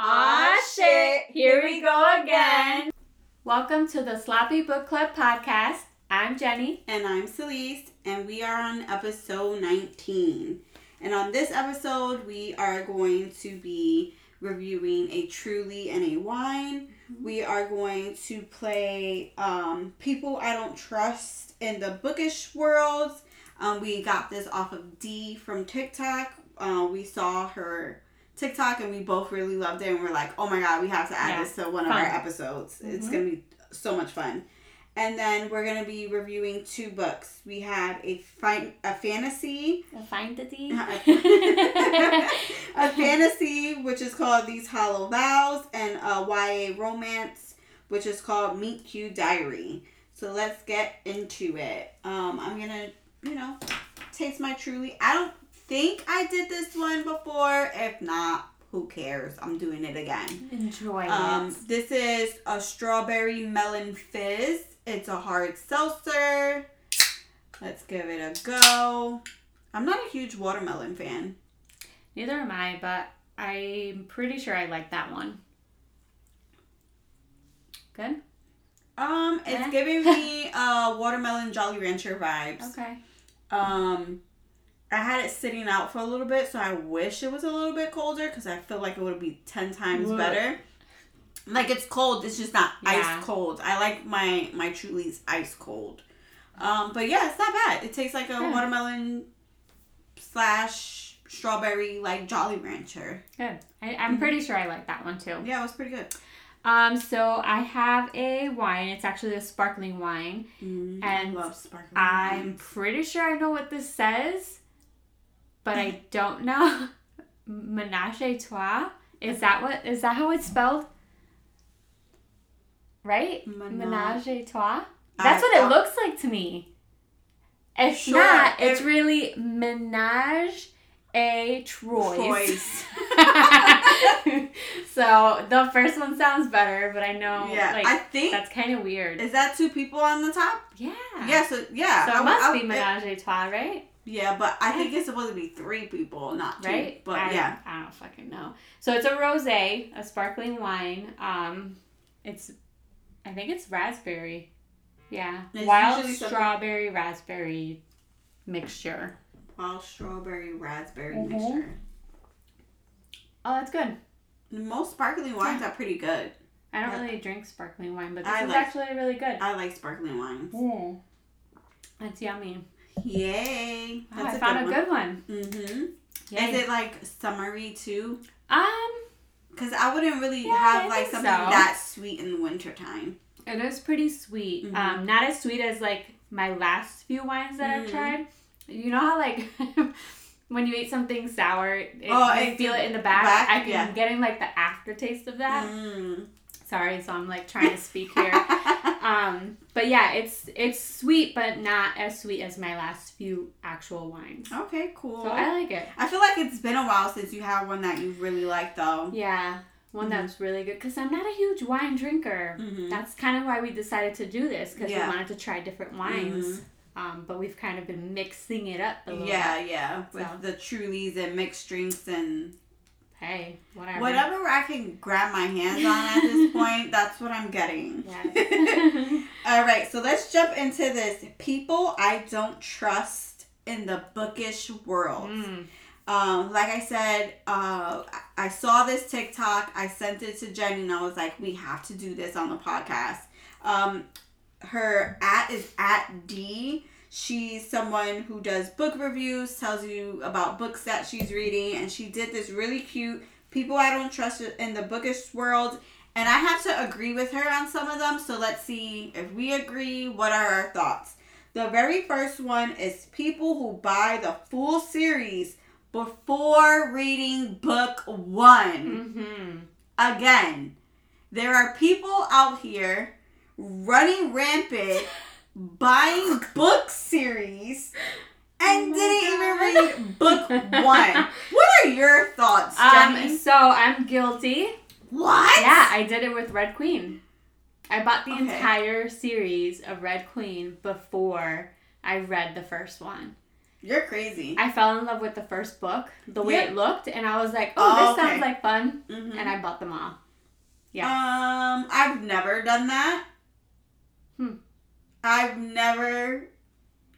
Ah shit, here we go again. Welcome to the Sloppy Book Club podcast. I'm Jenny. And I'm Celeste, and we are on episode 19. And on this episode, we are going to be reviewing a Truly and a wine. We are going to play um, People I Don't Trust in the Bookish World. Um, we got this off of D from TikTok. Uh, we saw her TikTok and we both really loved it and we're like, oh my god, we have to add Yeah. this to one of Fun. our episodes. It's Mhm. gonna be so much fun. And then we're gonna be reviewing two books. We had a fi- a fantasy, Find the a fantasy which is called These Hollow Vows, and a YA romance which is called Meet Cute Diary. So let's get into it. Um, I'm gonna, you know, taste my truly. I don't think I did this one before. If not, who cares? I'm doing it again. Enjoy Um, it. this is a strawberry melon fizz. It's a hard seltzer. Let's give it a go. I'm not a huge watermelon fan. Neither am I, but I'm pretty sure I like that one. Good? Um, it's Yeah. giving me uh watermelon Jolly Rancher vibes. Okay. Um, I had it sitting out for a little bit, so I wish it was a little bit colder because I feel like it would be ten times Ugh. better. Like it's cold, it's just not Yeah. ice cold. I like my my Truly's ice cold. Um, but yeah, it's not bad. It tastes like a Yeah. watermelon slash strawberry like Jolly Rancher. Good. I, I'm pretty sure I like that one too. Yeah, it was pretty good. Um, so I have a wine. It's actually a sparkling wine. Mm, And I love sparkling. I'm wines. pretty sure I know what this says, but I don't know. Menage a trois. Is that what? Is that how it's spelled? Right? Menage- Menage a trois. That's I what it looks like to me. If Sure, not, it's it- really menage a trois. Troyes. so the first one sounds better, but I know yeah, like I think that's kind of weird. is that two people on the top? yeah. Yeah, so yeah, So it must I be menage a trois, right? Yeah, but I think it's supposed to be three people, not two. Right? But I, yeah. I don't fucking know. So it's a rosé, a sparkling wine. Um, it's, I think it's raspberry. Yeah, It's wild usually something- strawberry raspberry mixture. Wild strawberry raspberry Mhm. mixture. Oh, that's good. Most sparkling wines are pretty good. I don't Yeah. really drink sparkling wine, but this I is like- actually really good. I like sparkling wines. Mm. That's yummy. Yay! Wow, I found a good one. Mm-hmm. Yay. Is it like summery too? Um, Because I wouldn't really Yeah, have I like something so. that sweet in the wintertime. It is pretty sweet. Mhm. Um, not as sweet as like my last few wines that I've Mhm. tried. You know how like when you eat something sour, it, Oh, you it- feel it in the back. back, I can yeah. getting like the aftertaste of that. Mm. Sorry, so I'm like trying to speak here. um, but yeah, it's it's sweet, but not as sweet as my last few actual wines. okay, cool. So I like it. I feel like it's been a while since you had one that you really like though. Yeah, one Mhm. that's really good because I'm not a huge wine drinker. Mm-hmm. That's kind of why we decided to do this because Yeah. we wanted to try different wines. Um, but we've kind of been mixing it up a little Yeah, bit. yeah. With So. the Trulies and mixed drinks and Hey, whatever. whatever I can grab my hands on at this point, that's what I'm getting. Yes. All right, so let's jump into this. People I don't trust in the bookish world. Mm. Um, like I said, uh, I- saw this TikTok. I sent it to Jenny, and I was like, "We have to do this on the podcast." Um, her at is at D. She's someone who does book reviews, tells you about books that she's reading, and she did this really cute people I don't trust in the bookish world. And I have to agree with her on some of them. So let's see if we agree. What are our thoughts? The very first one is people who buy the full series before reading book one. Mm-hmm. Again, there are people out here running rampant, buying book series, and Oh didn't even read book one. What are your thoughts, Jenny? Um, so I'm guilty. what? Yeah, I did it with Red Queen. I bought the Okay. entire series of Red Queen before I read the first one. You're crazy. I fell in love with the first book, the way Yep. it looked, and I was like, Oh, "Oh, this okay. sounds like fun," Mhm. and I bought them all. Yeah. Um, I've never done that. I've never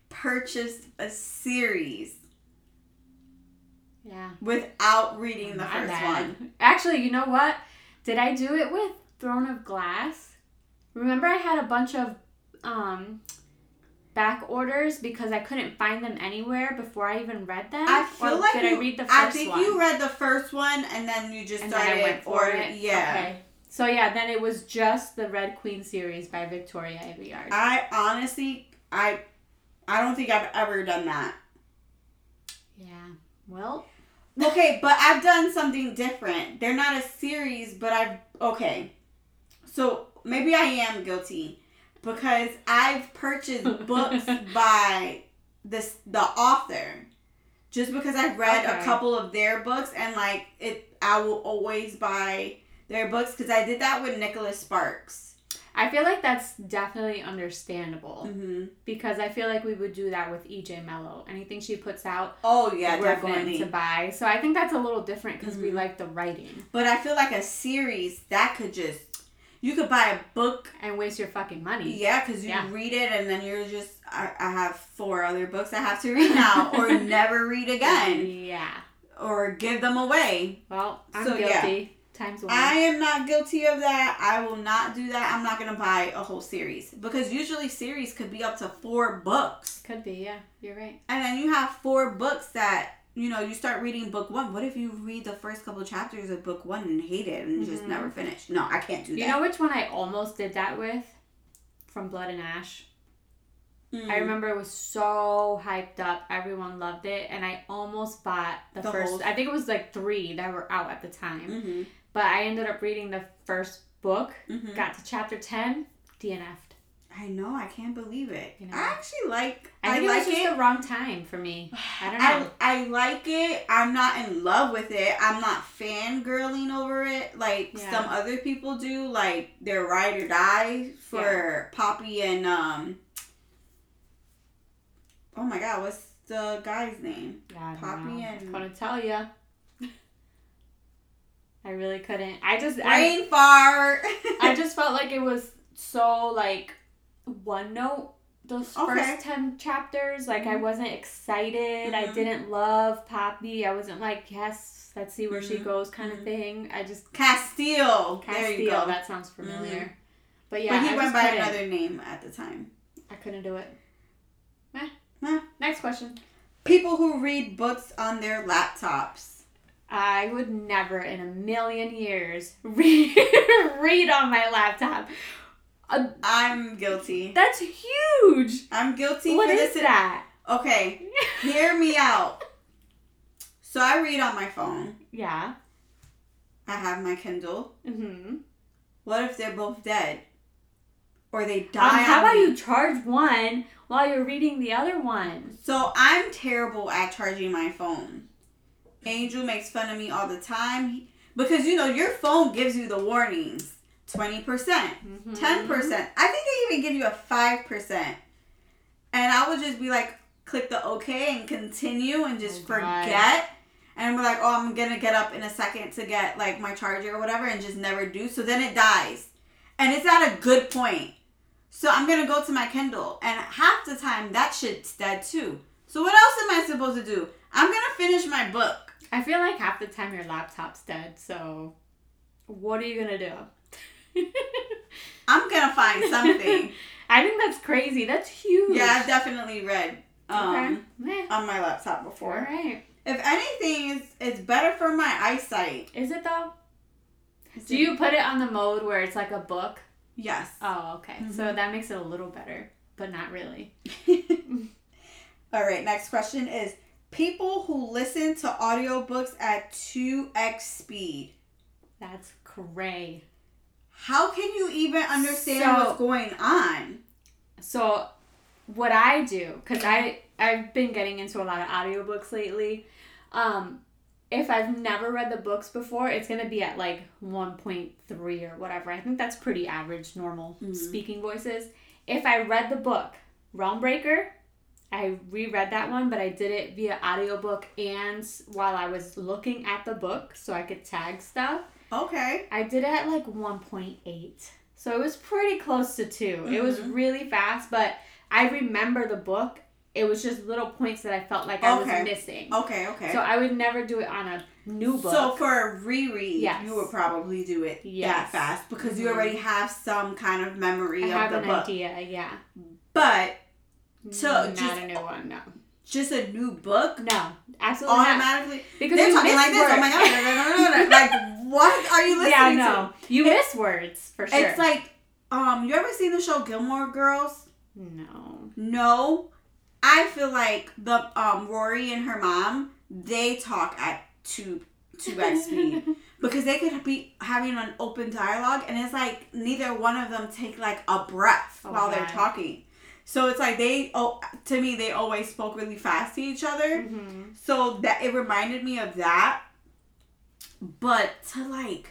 purchased a series Yeah. without reading the first bad. one. Actually, you know what? Did I do it with Throne of Glass? Remember, I had a bunch of um, back orders because I couldn't find them anywhere before I even read them. I feel or like did you, I read the first one? I think one? you read the first one and then you just and then started I went for order- it. Yeah. Okay. So yeah, then it was just the Red Queen series by Victoria Aveyard. I honestly, I, I don't think I've ever done that. yeah. Well. Okay, but I've done something different. They're not a series, but I've okay. So maybe I am guilty because I've purchased books by this the author. Just because I've read a couple of their books and like it I will always buy their books because I did that with Nicholas Sparks. I feel like that's definitely understandable hmm because I feel like we would do that with EJ Mellow. Anything she puts out, Oh yeah, we're definitely. going to buy. So I think that's a little different because we Mhm. like the writing But I feel like a series that could just you could buy a book and waste your fucking money. Yeah, because you Yeah. read it and then you're just, I, I have four other books I have to read now or never read again Yeah. or give them away. Well, I'm So, yeah. Times one. I am not guilty of that. I will not do that. I'm not going to buy a whole series because usually series could be up to four books. Could be, yeah. You're right. And then you have four books that, you know, you start reading book one. What if you read the first couple chapters of book one and hate it and just Mhm. never finish? No, I can't do that. You know which one I almost did that with? From Blood and Ash. Mm. I remember it was so hyped up. Everyone loved it. And I almost bought the, The first, whole- I think it was like three that were out at the time. Mhm. But I ended up reading the first book, Mhm. got to chapter 10, DNF'd. I know. I can't believe it. You know. I actually like. I I, think like it was just it. the wrong time for me. I don't know. I like it. I'm not in love with it. I'm not fangirling over it like Yeah. some other people do. Like they're ride or die for Poppy and um. Oh my God! What's the guy's name? I don't Poppy know. and- Couldn't tell you. I really couldn't. I just I, Brain fart. I just felt like it was so like one note those Okay. first 10 chapters like i Mhm. wasn't excited i Mhm. didn't love poppy i wasn't like yes let's see where she Mhm. goes kind of thing i just Casteel. there you Casteel, go. that sounds familiar Mhm. but yeah but he I went by couldn't. another name at the time. i couldn't do it Meh. Meh. next question People who read books on their laptops. I would never in a million years read, read on my laptop uh, I'm guilty. that's huge I'm guilty what for is this. that Okay, hear me out. So I read on my phone. yeah I have my Kindle. mm-hmm What if they're both dead? Or they Um, die how on about me? you charge one while you're reading the other one? So I'm terrible at charging my phone. Angel makes fun of me all the time because you know your phone gives you the warnings. 20%, Mm-hmm. 10%. I think they even give you a 5%. And I would just be like click the okay and continue and just Oh, forget. And we're like, oh, I'm gonna get up in a second to get like my charger or whatever, and just never do. So then it dies, and it's at a good point. So I'm gonna go to my Kindle, and half the time that shit's dead too. So what else am I supposed to do? I'm gonna finish my book. I feel like half the time your laptop's dead, so what are you gonna do? I'm gonna find something. I think that's crazy. That's huge. yeah, I've definitely read um, okay. On my laptop before. right. If anything, it's, it's better for my eyesight. Is it though? It's Do you put it on the mode where it's like a book? Yes. Oh, okay. So Mhm. that makes it a little better, but not really. All right, next question is people who listen to audiobooks at 2x speed. That's cray. How can you even understand So- what's going on? So, what I do, because I I've been getting into a lot of audiobooks lately. Um, if I've never read the books before, it's gonna be at like one point three or whatever. I think that's pretty average, normal Mhm. speaking voices. If I read the book, Realm Breaker, I reread that one, but I did it via audiobook and while I was looking at the book so I could tag stuff. Okay. I did it at like 1.8. So it was pretty close to 2. It was Mhm. really fast, but I remember the book. It was just little points that I felt like I was missing. Okay. Okay. So I would never do it on a new book. So for a reread, Yes. you would probably do it Yes. that fast because you Mhm. already have some kind of memory I of have the an book. idea, yeah. But So, not just- a new one, no. just a new book No, absolutely not. Because They're talking like this. Oh my words. god! Like what are you listening to? yeah, to? no. You It- miss words for sure. It's like, um, you ever seen the show Gilmore Girls? no. No. I feel like the um Rory and her mom, they talk at two two x speed because they could be having an open dialogue, and it's like neither one of them take like a breath Oh, while they're talking. So it's like they oh to me they always spoke really fast to each other. Mhm. So that it reminded me of that. But to like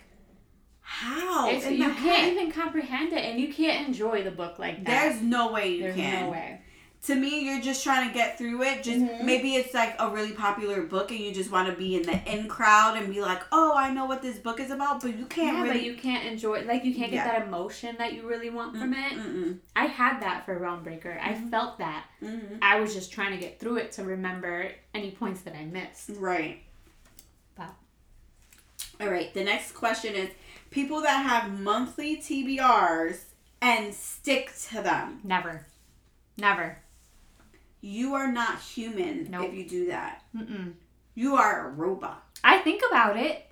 how you can't even comprehend it, and you can't enjoy the book like that. There's no way you There's can. no way. To me, you're just trying to get through it. Just Mhm. maybe it's like a really popular book, and you just want to be in the in crowd and be like, "Oh, I know what this book is about," but you can't yeah, really. but you can't enjoy like you can't get Yeah. that emotion that you really want from it. Mm-mm. I had that for Realm Breaker. I Mhm. felt that. Mm-hmm. I was just trying to get through it to remember any points that I missed. Right. But- All right. The next question is: people that have monthly TBRs and stick to them. Never. Never. You are not human Nope. if you do that. Mm-mm. You are a robot. I think about it.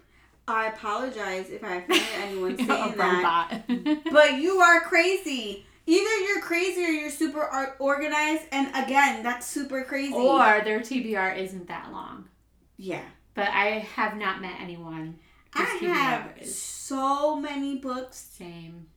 I apologize if I offended anyone saying that. But you are crazy. Either you're crazy or you're super organized, and again, that's super crazy. or their TBR isn't that long. yeah, But I have not met anyone. I TBR have is so many books same.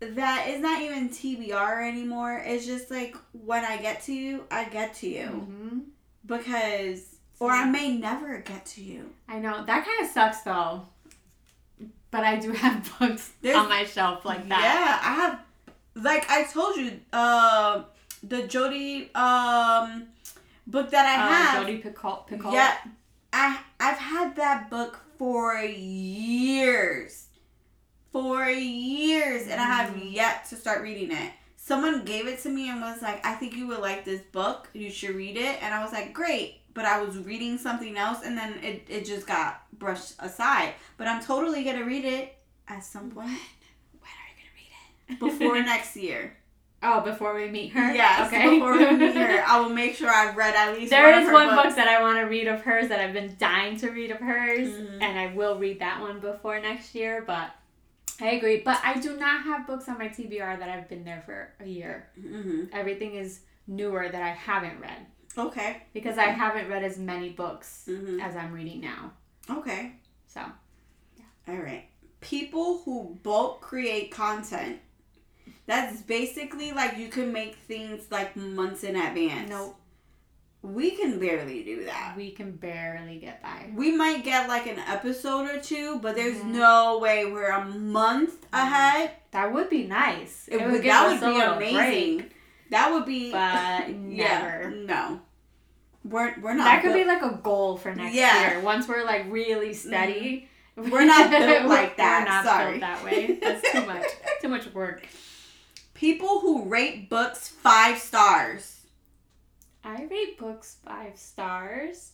That is not even TBR anymore. It's just like when I get to you, I get to you hmm because, or I may never get to you. I know that kind of sucks though. But I do have books There's- on my shelf like that. Yeah, I have. Like I told you, uh, the Jodi um book that I Uh, have. Jodi Picoult. Picoult. Yeah, I I've had that book for years, for years, and I have Mhm. yet to start reading it. Someone gave it to me and was like, "I think you would like this book. You should read it." And I was like, "Great," but I was reading something else, and then it it just got brushed aside. But I'm totally gonna read it at some point When are you gonna read it? before next year. Oh, before we meet her. Yes, Okay. before we meet her, I will make sure I've read at least. There one is of her one books. book that I want to read of hers that I've been dying to read of hers, Mhm. and I will read that one before next year. But I agree. But I do not have books on my TBR that I've been there for a year. hmm Everything is newer that I haven't read Okay. because I haven't read as many books hmm as I'm reading now. Okay. So All right. People who bulk create content. That's basically like you can make things like months in advance. Nope. We can barely do that. we can barely get by. We might get like an episode or two, but there's Mhm. no way we're a month ahead. That would be nice. It It, would- that would be amazing. break, That would be but yeah, never. no. We're we're not That could built- be like a goal for next Yeah. year. Once we're like really steady. We're not built like that, We're not sorry. built that way. That's too much. too much work. people who rate books 5 stars. I rate books five stars.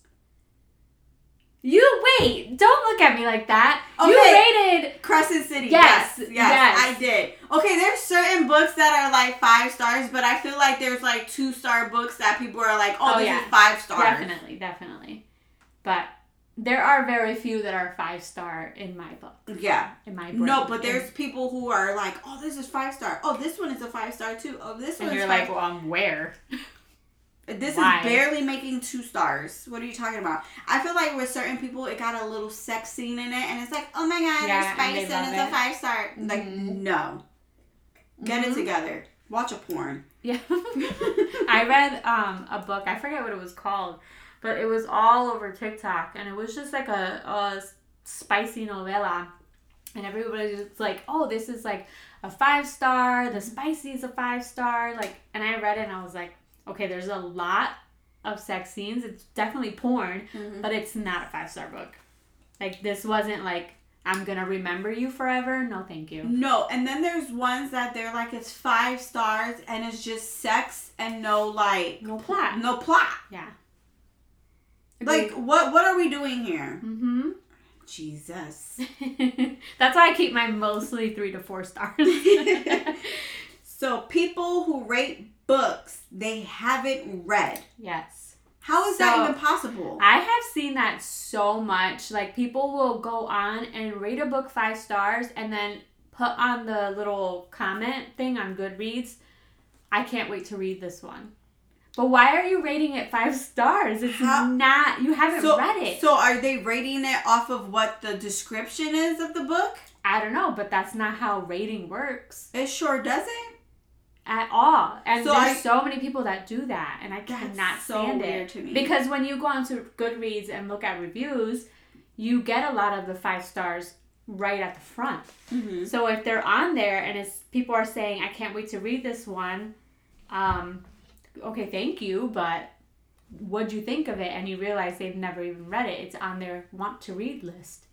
You wait! Don't look at me like that. Okay. You rated. Crescent City. Yes, Yes, yes, yes. I did. Okay, there's certain books that are like five stars, but I feel like there's like two star books that people are like, oh, Oh, this yeah. is five stars. Definitely, definitely. But there are very few that are five star in my book. Yeah. In my brain. No, but there's people who are like, oh, this is five star. Oh, this one is a five star too. Oh, this one And you're five. like, well, I'm where? this why? is barely making two stars. What are you talking about? I feel like with certain people, it got a little sex scene in it, and it's like, oh my god, Yeah, there's and spice and love it's a five star. Like, Mhm. no. Get it Mhm. together. Watch a porn. Yeah. I read um a book, I forget what it was called, but it was all over TikTok and it was just like a, a spicy novela. And everybody was like, oh, this is like a five star, the spicy is a five star. Like, and I read it and I was like, okay, there's a lot of sex scenes. It's definitely porn, Mhm. but it's not a five star book. Like this wasn't like I'm gonna remember you forever. No, thank you. No, and then there's ones that they're like it's five stars and it's just sex and no like No plot. no plot. Yeah. Like what what are we doing here? Mm-hmm. Jesus. That's why I keep my mostly three to four stars. So people who rate books they haven't read. yes. How is that even possible? I have seen that so much. Like people will go on and rate a book five stars and then put on the little comment thing on Goodreads. I can't wait to read this one. But why are you rating it five stars? It's How- not. You haven't so, read it. so are they rating it off of what the description is of the book? I don't know, but that's not how rating works It sure doesn't. At all. And So there's I- so many people that do that, and I cannot so stand weird it. to me. Because when you go onto Goodreads and look at reviews, you get a lot of the five stars right at the front. Mm-hmm. So if they're on there and it's people are saying, "I can't wait to read this one," um, okay, thank you, but what'd you think of it? And you realize they've never even read it. It's on their want to read list.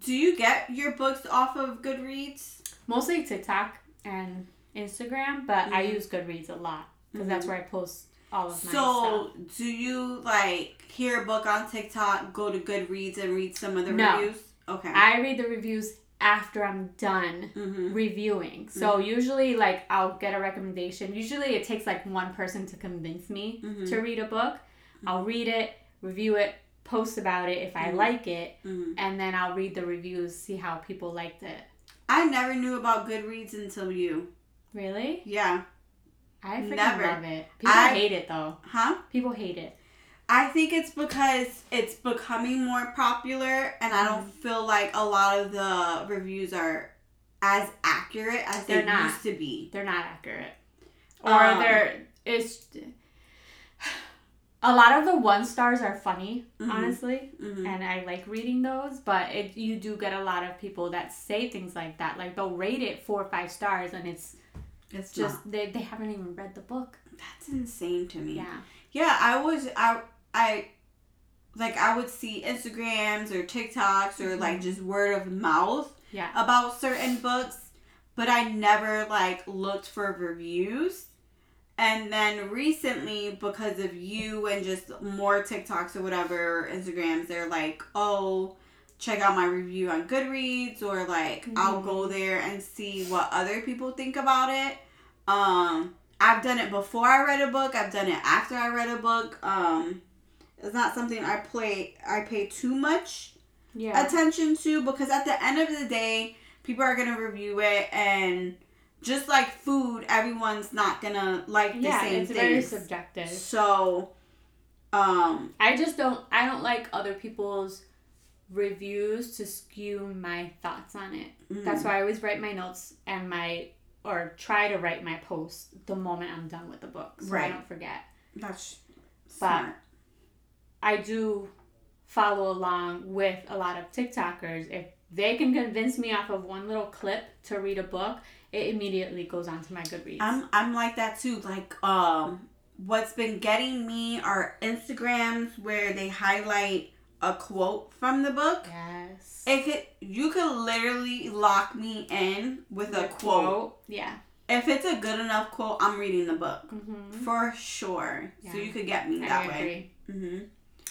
Do you get your books off of Goodreads? Mostly TikTok and Instagram, but I Mhm. use Goodreads a lot because Mhm. that's where I post all of my So, stuff. do you like hear a book on TikTok, go to Goodreads and read some of the No. reviews? Okay. I read the reviews after I'm done mm-hmm. reviewing. So usually like I'll get a recommendation. Usually it takes like one person to convince me Mhm. to read a book. I'll read it, review it, post about it if I Mhm. like it, hmm and then I'll read the reviews, see how people liked it. I never knew about Goodreads until you. Really? Yeah. I freaking Never. love it. People I- hate it though. Huh? People hate it. I think it's because it's becoming more popular, and I don't Mm-hmm. feel like a lot of the reviews are as accurate as They're they not. used to be. They're not accurate. Or Um, they're it's a lot of the one stars are funny, Mhm. honestly. hmm and I like reading those, but it you do get a lot of people that say things like that. Like they'll rate it four or five stars and it's It's just just they, they haven't even read the book. that's insane to me. Yeah. Yeah, I was I I like I would see Instagrams or TikToks or like Mhm. just word of mouth Yeah. about certain books, but I never like looked for reviews. And then recently, because of you and just more TikToks or whatever, Instagrams, they're like, oh, check out my review on Goodreads, or like, I'll go there and see what other people think about it. Um, I've done it before I read a book, I've done it after I read a book. Um, it's not something I play, I pay too much Yeah. attention to because at the end of the day, people are gonna review it and just like food, everyone's not gonna like the same thing. yeah, same it's very subjective. So, um, I just don't I don't like other people's reviews to skew my thoughts on it. That's why I always write my notes and my or try to write my posts the moment I'm done with the book so I don't forget. that's But- I do follow along with a lot of TikTokers. If they can convince me off of one little clip to read a book, it immediately goes onto my Goodreads. I'm I'm like that too. Like, um, what's been getting me are Instagrams where they highlight a quote from the book. yes. It could you could literally lock me in with a The quote. Yeah. If it's a good enough quote, I'm reading the book hmm for sure. So you could get me I that way. agree. hmm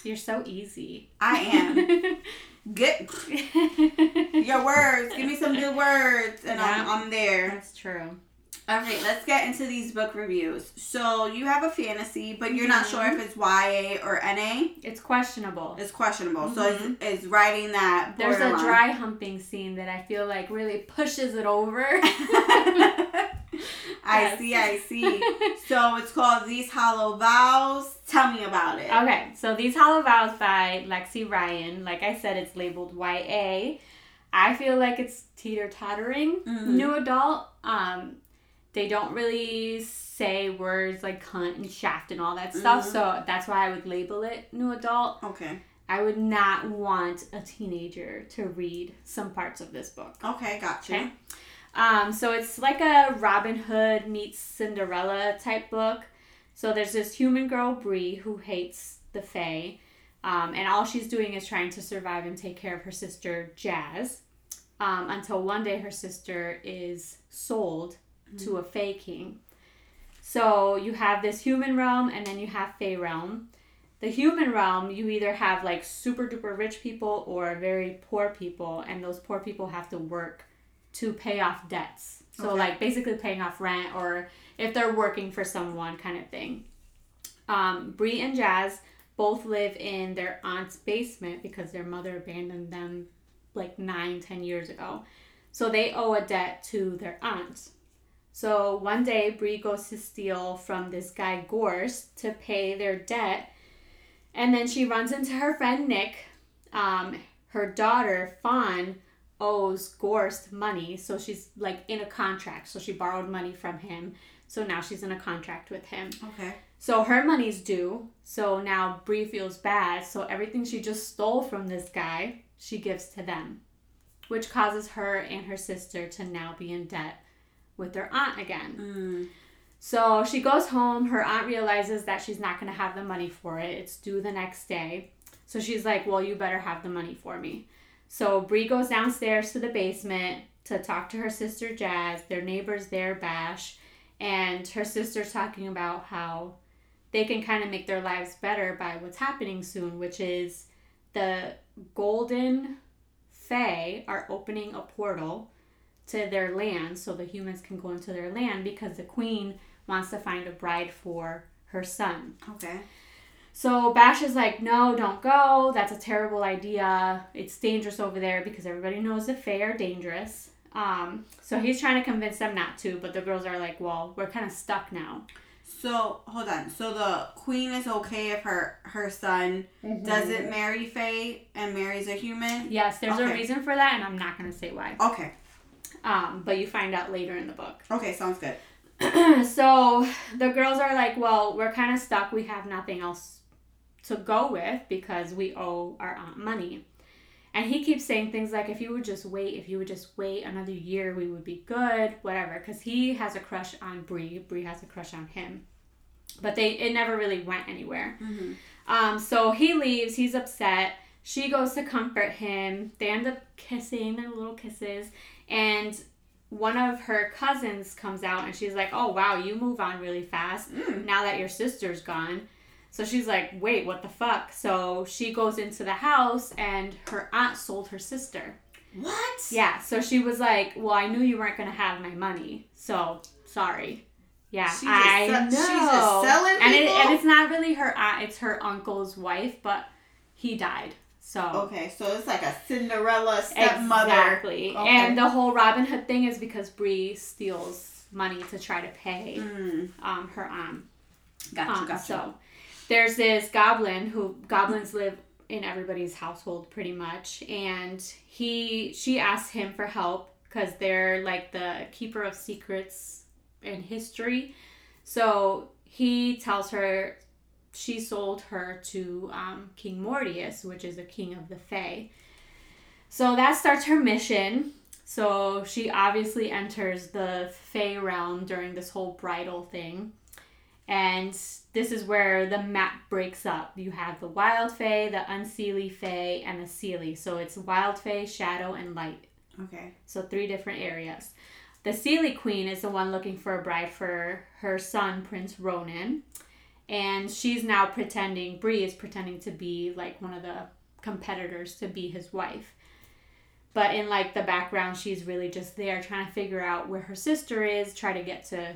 You're so easy. I am. Get your words. Give me some good words, and I'm, I'm there. That's true. All right, let's get into these book reviews. So you have a fantasy, but you're not Mhm. sure if it's YA or NA. It's questionable. It's questionable. So Mhm. it's, it's writing that. There's a dry humping scene that I feel like really pushes it over. I see. I see. So it's called These Hollow Vows. Tell me about it. Okay, so these Hollow Vows by Lexi Ryan. Like I said, it's labeled YA. I feel like it's teeter tottering Mhm. new adult. Um, they don't really say words like cunt and shaft and all that stuff, Mhm. so that's why I would label it new adult. Okay. I would not want a teenager to read some parts of this book. Okay. Gotcha. Okay. Um, so it's like a Robin Hood meets Cinderella type book. So there's this human girl, Bree, who hates the Fae. Um, and all she's doing is trying to survive and take care of her sister, Jazz. Um, until one day her sister is sold to a Fae king. So you have this human realm and then you have Fae realm. The human realm, you either have like super duper rich people or very poor people, and those poor people have to work to pay off debts. So, Okay. like basically paying off rent or if they're working for someone kind of thing. Um, Bree and Jazz both live in their aunt's basement because their mother abandoned them like nine, ten years ago. So they owe a debt to their aunt. So one day, Bree goes to steal from this guy Gorst to pay their debt, and then she runs into her friend Nick. Um, her daughter Fawn owes Gorst money, so she's like in a contract. So she borrowed money from him. So now she's in a contract with him. Okay. So her money's due. So now Bree feels bad. So everything she just stole from this guy, she gives to them, which causes her and her sister to now be in debt with their aunt again. Mm. So she goes home. Her aunt realizes that she's not going to have the money for it. It's due the next day. So she's like, Well, you better have the money for me. So Bree goes downstairs to the basement to talk to her sister Jazz. Their neighbor's there, Bash. And her sister's talking about how they can kind of make their lives better by what's happening soon, which is the Golden Fae are opening a portal to their land so the humans can go into their land because the queen wants to find a bride for her son. Okay. So Bash is like, no, don't go. That's a terrible idea. It's dangerous over there because everybody knows the Fae are dangerous. Um, so he's trying to convince them not to, but the girls are like, well, we're kind of stuck now. So hold on. So the queen is okay if her her son doesn't marry Fae and marries a human. Yes, there's a reason for that, and I'm not going to say why. Okay. Um, but you find out later in the book. Okay. Sounds good. so the girls are like, well, we're kind of stuck. We have nothing else to go with because we owe our aunt money. And he keeps saying things like, if you would just wait, if you would just wait another year, we would be good, whatever. Because he has a crush on Bree. Bree has a crush on him. But they it never really went anywhere. Mm-hmm. Um, so he leaves. He's upset. She goes to comfort him. They end up kissing, their little kisses. And one of her cousins comes out and she's like, Oh, wow, you move on really fast Mm. now that your sister's gone. So she's like, Wait, what the fuck? So she goes into the house and her aunt sold her sister. What? Yeah, so she was like, Well, I knew you weren't going to have my money. So sorry. Yeah, She just I know. she's just selling and, it, people? and it's not really her aunt, it's her uncle's wife, but he died. So Okay. So it's like a Cinderella stepmother. Exactly. Okay. And the whole Robin Hood thing is because Bree steals money to try to pay Mm. um, her aunt. Gotcha. Um, gotcha. So there's this goblin who goblins live in everybody's household pretty much, and he she asks him for help because they're like the keeper of secrets in history. So he tells her she sold her to um, King Mordeus, which is the king of the Fae. So that starts her mission. So she obviously enters the Fae realm during this whole bridal thing. And this is where the map breaks up. You have the Wild Fae, the Unseelie Fae, and the Seelie. So it's Wild Fae, Shadow, and Light. Okay. So three different areas. The Seelie Queen is the one looking for a bride for her son, Prince Ronan. And she's now pretending, Bree is pretending to be like one of the competitors to be his wife. But in like the background, she's really just there trying to figure out where her sister is, try to get to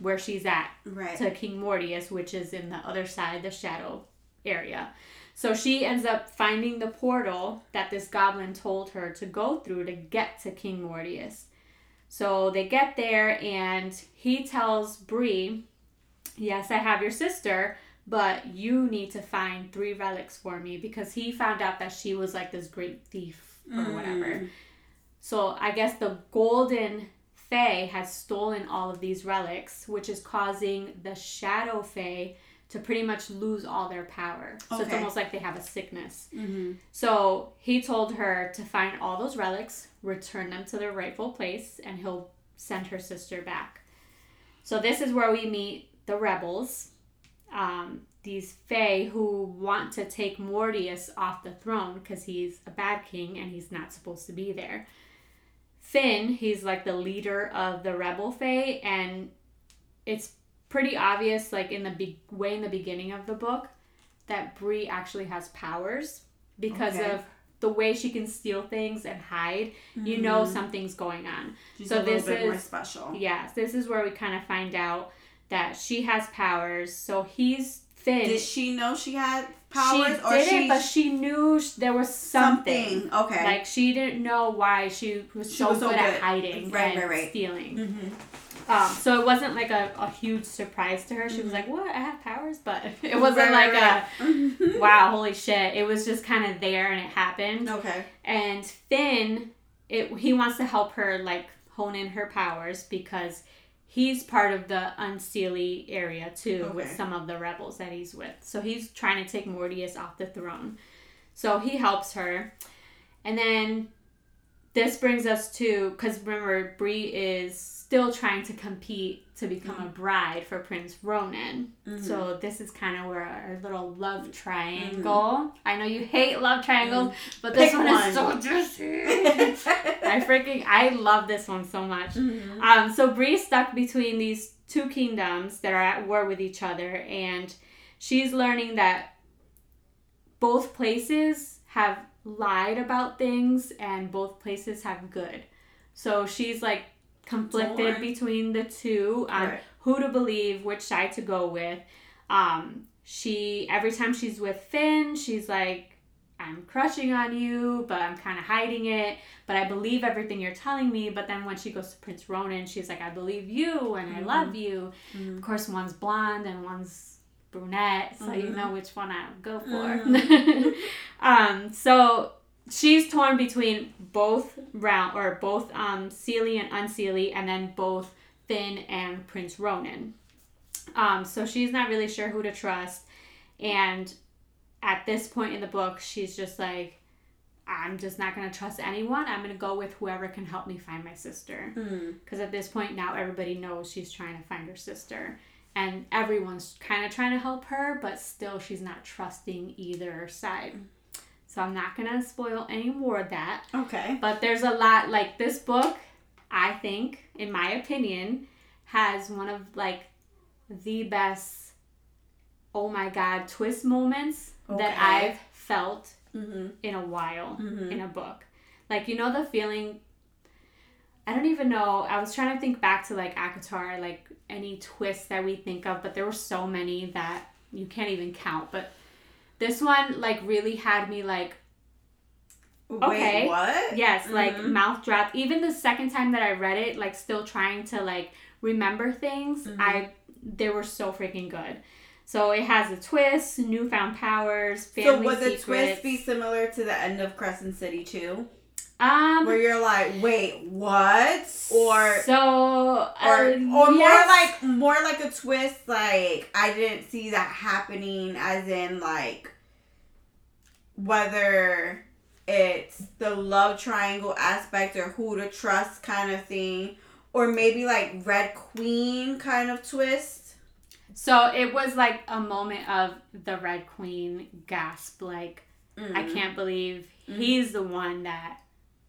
where she's at Right. to King Mordeus, which is in the other side, the shadow area. So she ends up finding the portal that this goblin told her to go through to get to King Mordeus. So they get there, and he tells Bree, Yes, I have your sister, but you need to find three relics for me because he found out that she was like this great thief or whatever. Mm. So I guess the golden fae has stolen all of these relics, which is causing the shadow fae to pretty much lose all their power. So it's almost like they have a sickness. Mm-hmm. So he told her to find all those relics, return them to their rightful place, and he'll send her sister back. So this is where we meet the rebels. um, these Fae who want to take Mordeus off the throne because he's a bad king and he's not supposed to be there. Finn, he's like the leader of the rebel Fae, and it's pretty obvious, like in the be- way in the beginning of the book, that Bree actually has powers because Okay. of the way she can steal things and hide. You know something's going on. She's so a little this bit more is- special. Yes, this is where we kind of find out that she has powers. So he's Finn. Did she know she had powers, she or didn't, she but she knew sh- there was something. something? Okay. Like she didn't know why she was She so was so good, at good. hiding Right, and right, right. stealing. mm-hmm. Um, so it wasn't like a, a huge surprise to her. She was Mhm. like, "What? I have powers," but it wasn't like a a wow, holy shit. It was just kind of there and it happened. Okay. And Finn, it he wants to help her like hone in her powers because he's part of the Unseelie area too with some of the rebels that he's with. So he's trying to take Mordeus off the throne. So he helps her. And then this brings us to because remember Bree is still trying to compete to become a bride for Prince Ronan. Mm-hmm. So this is kind of where our little love triangle. I know you hate love triangles, but this Mm-hmm. Pick one, is so juicy. I freaking I love this one so much. Mhm. Um, so Bree's stuck between these two kingdoms that are at war with each other, and she's learning that both places have lied about things, and both places have good. So she's like conflicted Torn. between the two on Right. who to believe, which side to go with. Um, she every time she's with Finn, she's like, I'm crushing on you, but I'm kind of hiding it. But I believe everything you're telling me. But then when she goes to Prince Ronan, she's like, I believe you and I love you. Mhm. Of course, one's blonde and one's brunette, so you Mhm. know which one I go for. um, so she's torn between both round or both um Seelie and Unseelie, and then both Finn and Prince Ronan. Um, so she's not really sure who to trust, and at this point in the book, she's just like, I'm just not gonna trust anyone. I'm gonna go with whoever can help me find my sister. Because at this point now, everybody knows she's trying to find her sister, and everyone's kind of trying to help her, but still she's not trusting either side. So I'm not gonna spoil any more of that. Okay. But there's a lot like this book, I think, in my opinion, has one of like the best oh my god twist moments that I've felt Mm-hmm. in a while Mhm. in a book. Like you know the feeling I don't even know. I was trying to think back to like ACOTAR, like any twists that we think of, but there were so many that you can't even count. But this one like really had me like Okay. Wait, what? Yes, like Mhm. mouth drop. Even the second time that I read it, like still trying to like remember things, Mhm. I they were so freaking good. So it has a twist, newfound powers, family So would the twist be similar to the end of Crescent City too, um where you're like, wait, what? Or so or uh, or more yes. like more like a twist like I didn't see that happening as in like whether it's the love triangle aspect or who to trust kind of thing or maybe like red queen kind of twist So it was like a moment of the Red Queen gasp, like I Mm. can't believe Mhm. he's the one that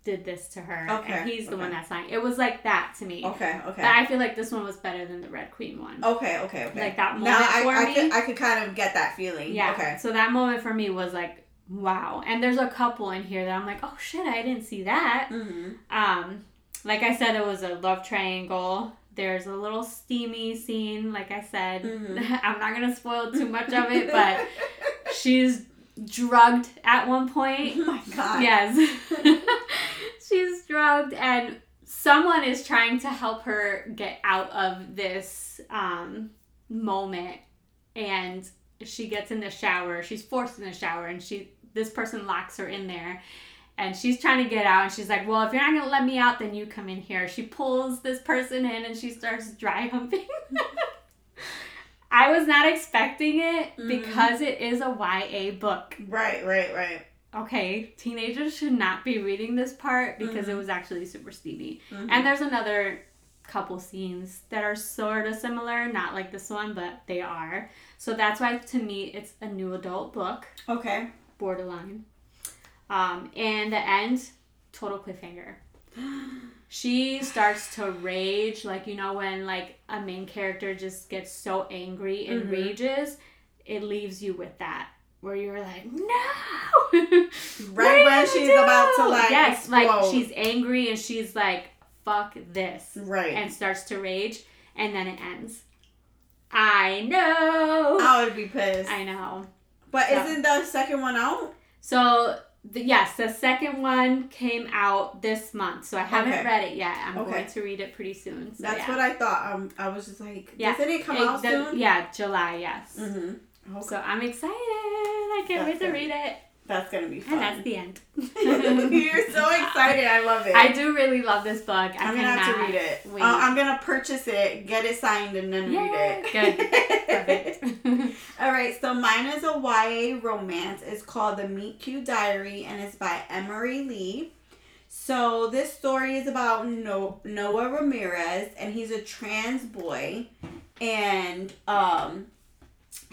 did this to her, Okay, and he's the one okay. that's lying. It was like that to me. okay okay But I feel like this one was better than the Red Queen one. okay okay okay Like that moment now I, for I, me. could, I could kind of get that feeling Yeah. okay So that moment for me was like, wow. And there's a couple in here that I'm like, oh shit, I didn't see that. mm-hmm. Um, like I said, it was a love triangle. There's a little steamy scene, like I said. Mhm. I'm not gonna spoil too much of it, but she's drugged at one point. oh my god Yes. She's drugged and someone is trying to help her get out of this um, moment and she gets in the shower. She's forced in the shower and she this person locks her in there. And she's trying to get out, and she's like, Well, if you're not gonna let me out, then you come in here. She pulls this person in and she starts dry humping. I was not expecting it Mhm. because it is a YA book right right right okay, teenagers should not be reading this part because it Mhm. was actually super steamy. Mhm. And there's another couple scenes that are sort of similar, not like this one, but they are. So that's why to me it's a new adult book, Okay. borderline. Um, and the end, total cliffhanger. She starts to rage, like you know when like a main character just gets so angry and Mhm. rages, it leaves you with that where you're like, no. Right What are you when she's do? about to, like, yes, like she's angry and she's like, fuck this, Right. and starts to rage, and then it ends. I know. I would be pissed. I know. but So- isn't the second one out? So the, yes, the second one came out this month, so I haven't Okay. read it yet. I'm Okay. going to read it pretty soon. So That's yeah. what I thought. Um, I was just like, Yeah. doesn't it come It- out the- soon? Yeah, July. Yes. Mm-hmm. So I'm excited. I can't wait to good. read it. That's gonna be And fun. that's the end. You're so excited. I love it. I do really love this book. I I'm gonna have to read it. Uh, I'm gonna purchase it, get it signed, and then read it. Good. Perfect. All right, so mine is a YA romance. It's called The Meet Cute Diary, and it's by Emery Lee. So this story is about no- Noah Ramirez, and he's a trans boy, and um,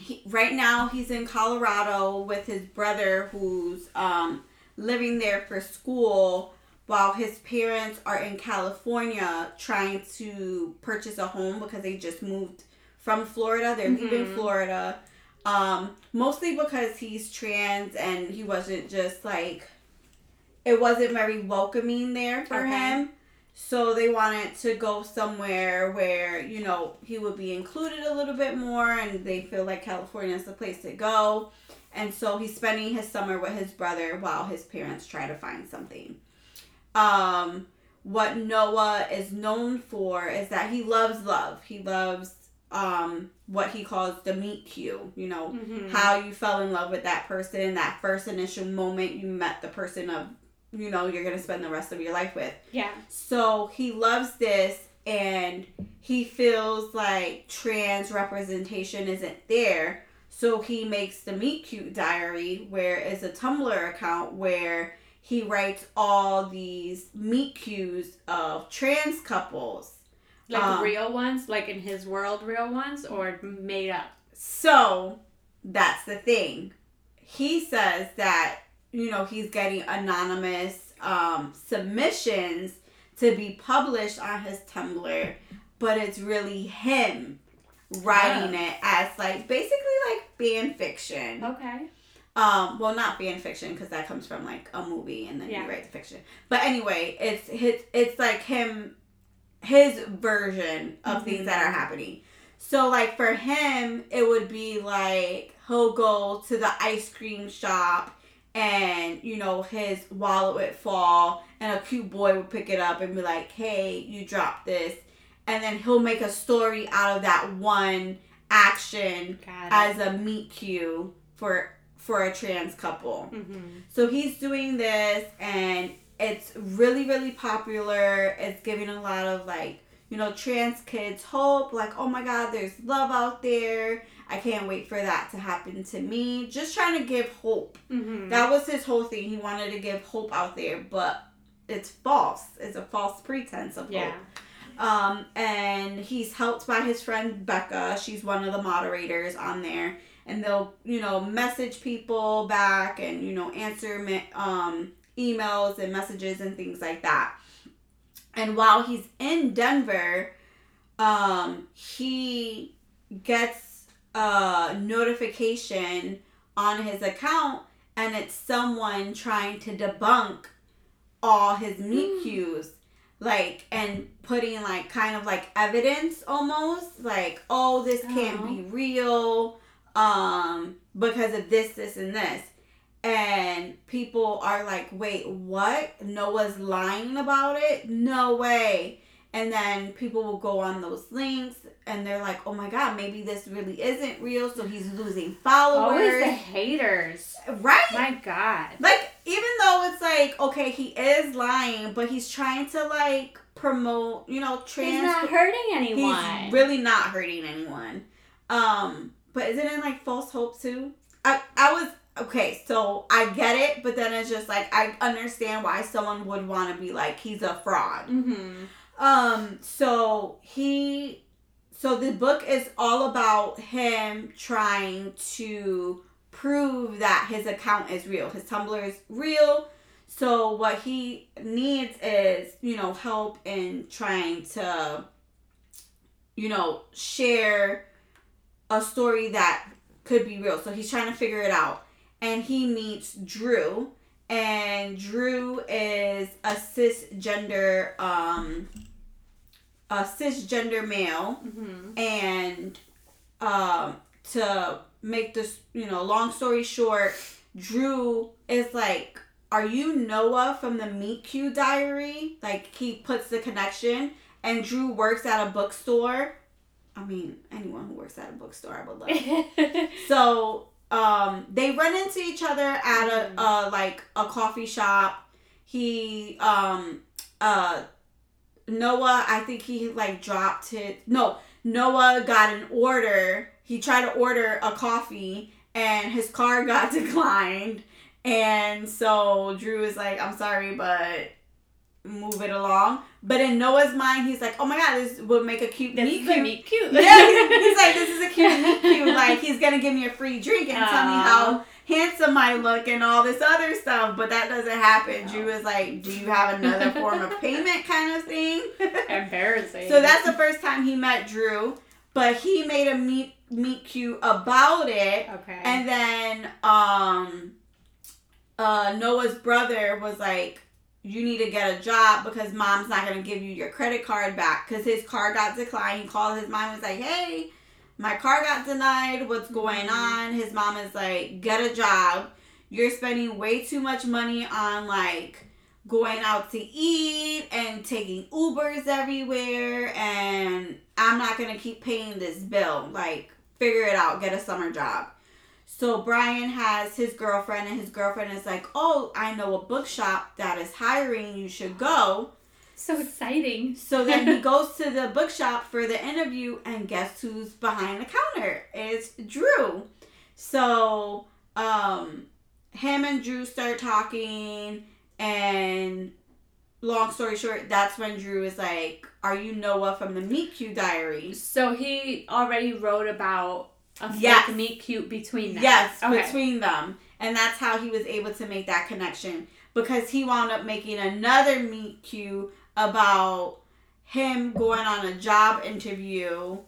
he, right now he's in Colorado with his brother, who's um living there for school. While his parents are in California trying to purchase a home because they just moved from Florida. They're leaving Mhm. Florida. Um, mostly because he's trans and he wasn't just like it wasn't very welcoming there for Okay. him. So they wanted to go somewhere where, you know, he would be included a little bit more and they feel like California is the place to go. And so he's spending his summer with his brother while his parents try to find something. Um, what Noah is known for is that he loves love. He loves um what he calls the meet cute, you know, Mhm. how you fell in love with that person, that first initial moment you met the person of you know you're gonna spend the rest of your life with. Yeah. So he loves this and he feels like trans representation isn't there. So he makes the Meet Cute Diary, where it's a Tumblr account where he writes all these meet cutes of trans couples. Like Um, real ones, like in his world, real ones, or made up. So that's the thing. He says that, you know, he's getting anonymous um, submissions to be published on his Tumblr, but it's really him writing it as like basically like fan fiction. Okay. Um, well, not fan fiction because that comes from like a movie and then Yeah. he writes fiction. But anyway, it's his, it's like him, his version of Mhm. things that are happening. So like for him, it would be like he'll go to the ice cream shop and you know his wallet would fall and a cute boy would pick it up and be like, "Hey, you dropped this," and then he'll make a story out of that one action as a meet cute for for a trans couple. mm-hmm. So he's doing this and it's really really popular. It's giving a lot of like, you know, trans kids hope like, "Oh my god, there's love out there. I can't wait for that to happen to me." Just trying to give hope. Mm-hmm. That was his whole thing. He wanted to give hope out there, but it's false. It's a false pretense of yeah. hope. Um, and he's helped by his friend Becca. She's one of the moderators on there, and they'll you know message people back and you know answer um, emails and messages and things like that. And while he's in Denver, um, he gets a notification on his account, and it's someone trying to debunk all his meet Mm. cutes. Like and putting like kind of like evidence almost like oh this can't Oh. be real um because of this this and this. And people are like wait what? Noah's lying about it? No way and then people will go on those links and they're like oh my god maybe this really isn't real so he's losing followers Always the haters. right My God. like even though it's like okay he is lying but he's trying to like promote you know trans He's not hurting anyone. he's really not hurting anyone um but is it in like false hope too i i was okay so i get it but then it's just like i understand why someone would want to be like he's a fraud mm-hmm. Um, so he so the book is all about him trying to prove that his account is real. His Tumblr is real. So what he needs is, you know, help in trying to you know, share a story that could be real. So he's trying to figure it out. And he meets Drew. And Drew is a cisgender, um, a cisgender male. Mm-hmm. And um, to make this, you know, long story short, Drew is like, Are you Noah from the Meet Cute Diary? Like, he puts the connection. And Drew works at a bookstore. I mean, anyone who works at a bookstore, I would love. So um, they run into each other at a, uh like a coffee shop. He um uh Noah, I think he like dropped his no Noah got an order. He tried to order a coffee and his car got declined. And so Drew is like, I'm sorry, but move it along. But in Noah's mind, he's like, oh my god, this would make a cute This meet cute meet cute. yeah, he's, he's like, this is a cute meet cute. Like, he's gonna give me a free drink and tell me how handsome I look and all this other stuff. But that doesn't happen. No. Drew is like, do you have another form of payment, kind of thing. Embarrassing. so that's the first time he met Drew. But he made a meet meet cute about it. okay. And then um uh Noah's brother was like, You need to get a job because mom's not gonna give you your credit card back because his card got declined. He called his mom and was like, Hey, my car got denied, what's mm-hmm. going on? His mom is like, Get a job. You're spending way too much money on like going out to eat and taking Ubers everywhere and I'm not gonna keep paying this bill. Like, figure it out, get a summer job. So Brian has his girlfriend, and his girlfriend is like, "Oh, I know a bookshop that is hiring. You should go." So exciting. So then he goes to the bookshop for the interview, and guess who's behind the counter? It's Drew. So um, him and Drew start talking, and long story short, that's when Drew is like, "Are you Noah from the Meet Cute Diary? So he already wrote about a Yes. fake meet cute between them. Yes, Okay. between them. And that's how he was able to make that connection because he wound up making another meet cute about him going on a job interview,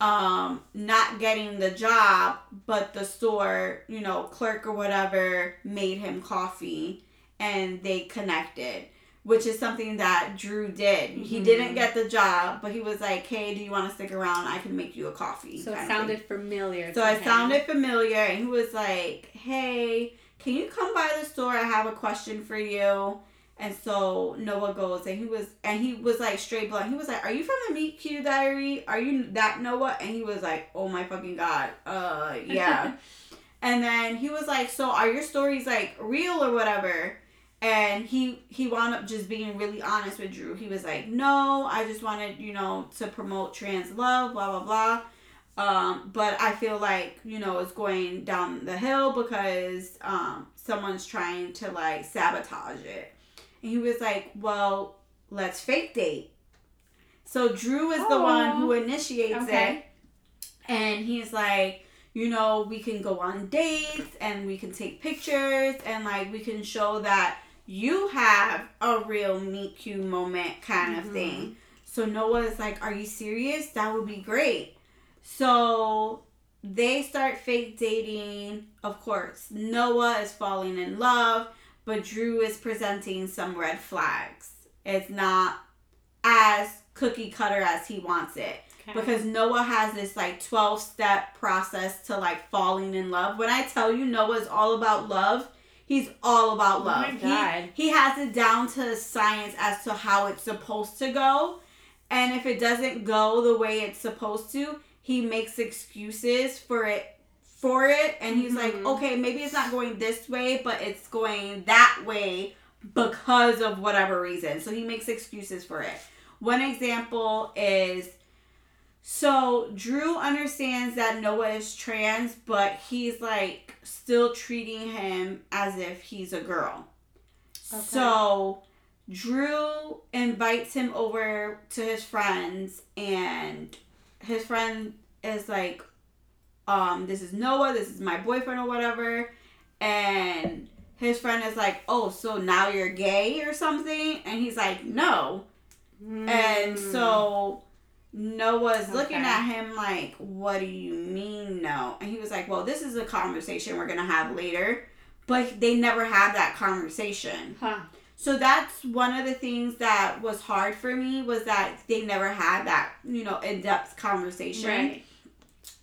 um, not getting the job, but the store, you know, clerk or whatever made him coffee and they connected. Which is something that Drew did. He Mhm. didn't get the job, but he was like, "Hey, do you want to stick around? I can make you a coffee." So it sounded familiar. So it him. sounded familiar, and he was like, "Hey, can you come by the store? I have a question for you." And so Noah goes, and he was, and he was like straight blunt. He was like, "Are you from the Meet Cute Diary? Are you that Noah?" And he was like, "Oh my fucking god, uh, yeah." and then he was like, "So are your stories like real or whatever?" And he he wound up just being really honest with Drew. He was like, "No, I just wanted you know to promote trans love, blah blah blah." Um, but I feel like, you know, it's going down the hill because um, someone's trying to like sabotage it. And he was like, well, let's fake date. So Drew is the one who initiates Okay. it. And he's like, you know, we can go on dates and we can take pictures and like we can show that you have a real meet cute moment kind of Mhm. thing. So Noah is like, Are you serious? That would be great. So they start fake dating. Of course, Noah is falling in love, but Drew is presenting some red flags. It's not as cookie cutter as he wants it Okay. because Noah has this like 12 step process to like falling in love. When I tell you Noah's all about love, he's all about love. Oh love. my He- God. He, has it down to science as to how it's supposed to go. And if it doesn't go the way it's supposed to, he makes excuses for it for it and he's like, Mhm. "Okay, maybe it's not going this way, but it's going that way because of whatever reason." So he makes excuses for it. One example is so Drew understands that Noah is trans, but he's like still treating him as if he's a girl. Okay. So Drew invites him over to his friends, and his friend is like, um, this is Noah, this is my boyfriend or whatever. And his friend is like, oh, so now you're gay or something? And he's like, no. And so Noah's looking Hmm. At him like, what do you mean no? And he was like, well, this is a conversation we're going to have later. But they never had that conversation. Huh. So that's one of the things that was hard for me was that they never had that, you know, in-depth conversation. Right.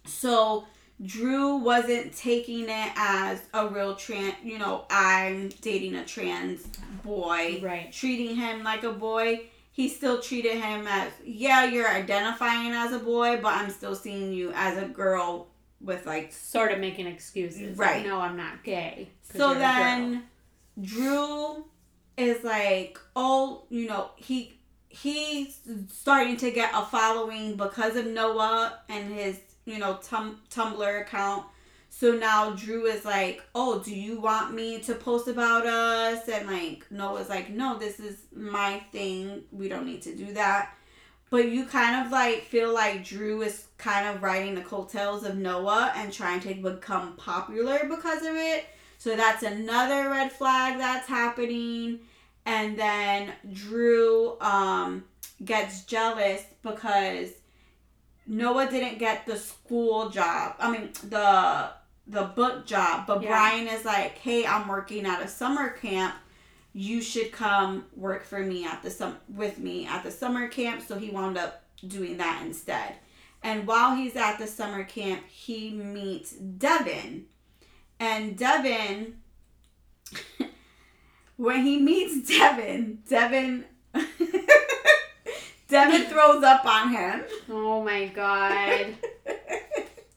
So Drew wasn't taking it as a real trans, you know, I'm dating a trans boy, Right. treating him like a boy. He still treated him as, yeah, you're identifying as a boy, but I'm still seeing you as a girl with like Sort of making excuses. Right. Like, no, I'm not gay. So you're a girl. then Drew is like, oh, you know, he he's starting to get a following because of Noah and his, you know, tum- Tumblr account. So now Drew is like, oh, do you want me to post about us? And like Noah's like, no, this is my thing. We don't need to do that. But you kind of like feel like Drew is kind of riding the coattails of Noah and trying to become popular because of it. So that's another red flag that's happening. And then Drew um, gets jealous because Noah didn't get the school job. I mean the the book job. But Yeah. Brian is like, hey, I'm working at a summer camp. You should come work for me at the sum with me at the summer camp. So he wound up doing that instead. And while he's at the summer camp, he meets Devin. And Devin, when he meets Devin, Devin, Devin throws up on him. Oh my god.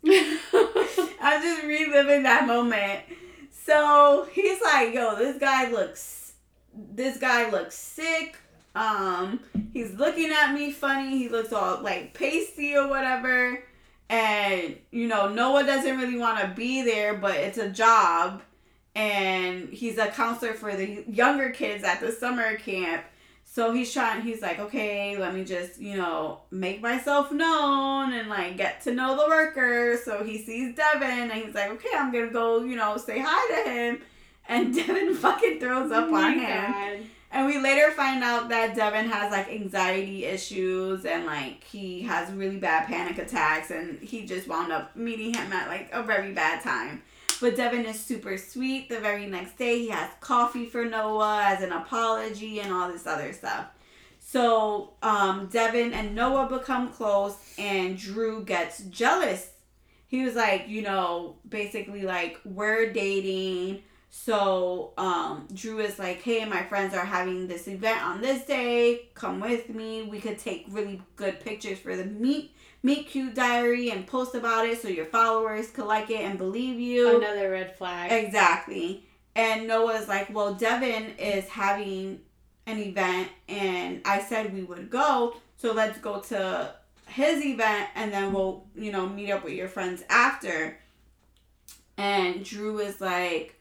I'm just reliving that moment. So he's like, yo, this guy looks this guy looks sick. Um, he's looking at me funny. He looks all like pasty or whatever. And you know, Noah doesn't really want to be there, but it's a job. And he's a counselor for the younger kids at the summer camp. So he's trying, he's like, okay, let me just, you know, make myself known and like get to know the workers. So he sees Devin and he's like, okay, I'm gonna go, you know, say hi to him. And Devin fucking throws up oh on him. God. And we later find out that Devin has like anxiety issues and like he has really bad panic attacks and he just wound up meeting him at like a very bad time. But Devin is super sweet. The very next day, he has coffee for Noah as an apology and all this other stuff. So um, Devin and Noah become close, and Drew gets jealous. He was like, you know, basically like we're dating. So um, Drew is like, hey, my friends are having this event on this day. Come with me. We could take really good pictures for the meet meet cute diary and post about it so your followers could like it and believe you. Another red flag. Exactly. And Noah's like, well, Devin is having an event, and I said we would go, so let's go to his event, and then we'll, you know, meet up with your friends after. And Drew is like,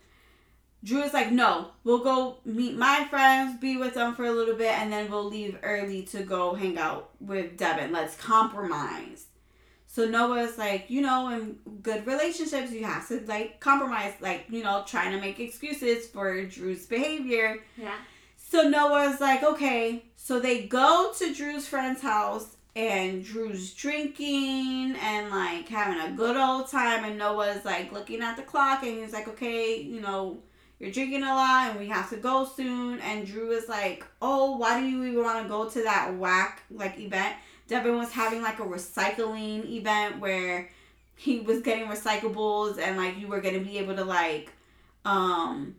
Drew is like, no, we'll go meet my friends, be with them for a little bit, and then we'll leave early to go hang out with Devin. Let's compromise. So Noah's like, you know, in good relationships, you have to like compromise, like, you know, trying to make excuses for Drew's behavior. Yeah. So Noah's like, okay. So they go to Drew's friend's house and Drew's drinking and like having a good old time. And Noah's like looking at the clock and he's like, okay, you know, you're drinking a lot and we have to go soon. And Drew is like, oh, why do you even want to go to that whack like event? Devin was having like a recycling event where he was getting recyclables and like you were gonna be able to like um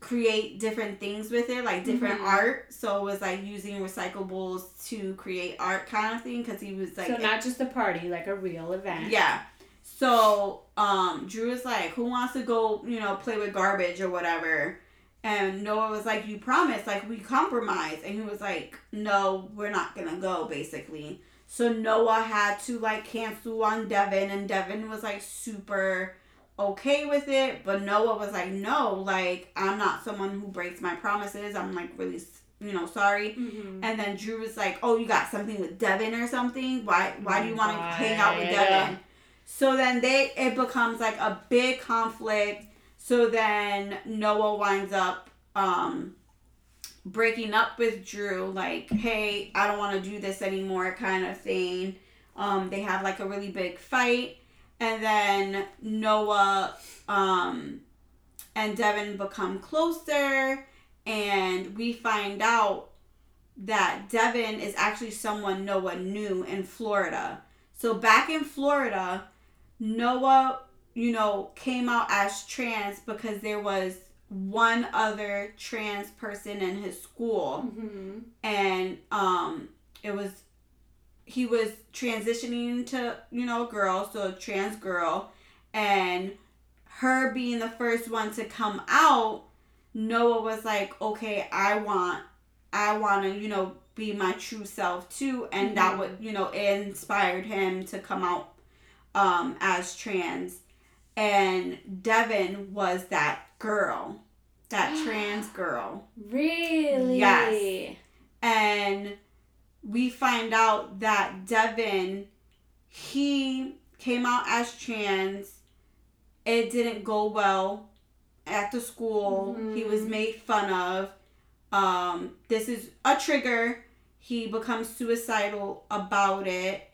create different things with it like different Mhm. art so it was like using recyclables to create art kind of thing because he was like so not just a party, like a real event. yeah so um drew was like who wants to go you know play with garbage or whatever and noah was like you promised like we compromise and he was like no we're not gonna go basically so noah had to like cancel on devin and devin was like super okay with it but noah was like no like i'm not someone who breaks my promises i'm like really you know, sorry. Mm-hmm. And then Drew was like, "Oh, you got something with Devin or something? Why? Why do you want to hang out with. Devin?" So then they it becomes like a big conflict. So then Noah winds up um breaking up with Drew, like, "Hey, I don't want to do this anymore," kind of thing. Um, they have like a really big fight, and then Noah um and Devin become closer, and we find out that Devin is actually someone Noah knew in Florida. So back in Florida, Noah, you know, came out as trans because there was one other trans person in his school Mm-hmm. and um it was he was transitioning to, you know, a girl, so a trans girl and her being the first one to come out, Noah was like, "Okay, I want I want to, you know, be my true self too." And that Mhm. would, you know, it inspired him to come out um as trans. And Devin was that girl, that trans girl. Really? Yes. And we find out that Devin, he came out as trans. It didn't go well at the school. He was Mhm. made fun of. Um, this is a trigger. He becomes suicidal about it.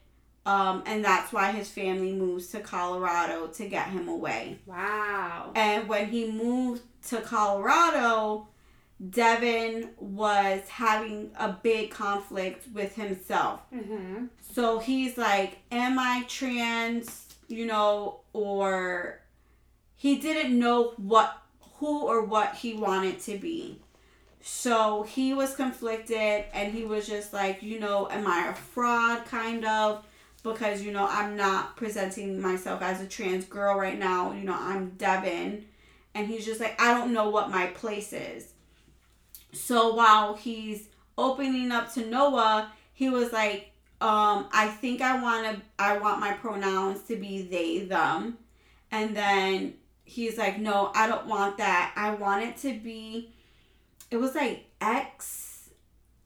Um, and that's why his family moves to Colorado to get him away. Wow. And when he moved to Colorado, Devin was having a big conflict with himself. Mm-hmm. So he's like, Am I trans? You know, or he didn't know what, who or what he wanted to be. So he was conflicted and he was just like, You know, am I a fraud kind of? Because, you know, I'm not presenting myself as a trans girl right now. You know, I'm Devin. And he's just like, I don't know what my place is. So while he's opening up to Noah, he was like, um, I think I want to, I want my pronouns to be they, them. And then he's like, no, I don't want that. I want it to be, it was like X,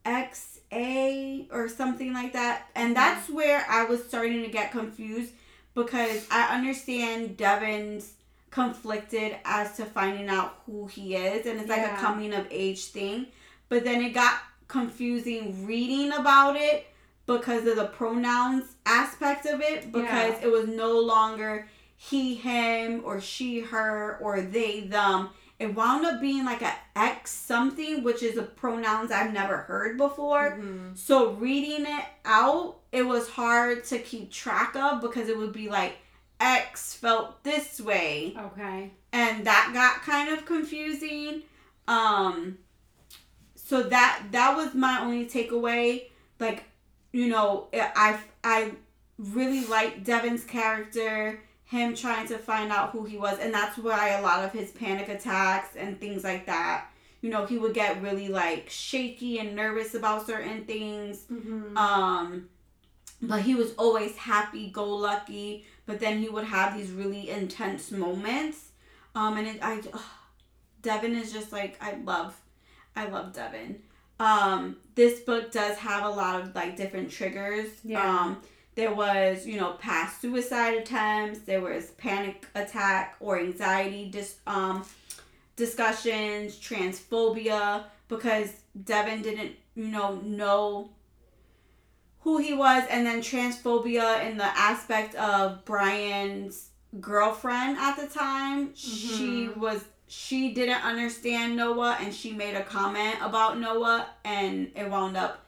X, A or something like that. And that's where I was starting to get confused because I understand Devin's conflicted as to finding out who he is and it's like Yeah. a coming of age thing but then it got confusing reading about it because of the pronouns aspect of it because it was no longer he him or she her or they them it wound up being like a x something which is a pronouns i've never heard before Mm-hmm. so reading it out, it was hard to keep track of because it would be like X felt this way, Okay. and that got kind of confusing. Um, so that that was my only takeaway. Like, you know, I I really liked Devin's character, him trying to find out who he was, and that's why a lot of his panic attacks and things like that. You know, he would get really like shaky and nervous about certain things. Mm-hmm. Um, but he was always happy go lucky. But then he would have these really intense moments. Um, and it, I, ugh, Devin is just like I love, I love Devin. Um, this book does have a lot of like different triggers. Yeah. Um, there was you know past suicide attempts. There was panic attack or anxiety dis um discussions, transphobia because Devin didn't you know know who he was and then transphobia in the aspect of Brian's girlfriend at the time. She Mhm. was she didn't understand Noah and she made a comment about Noah and it wound up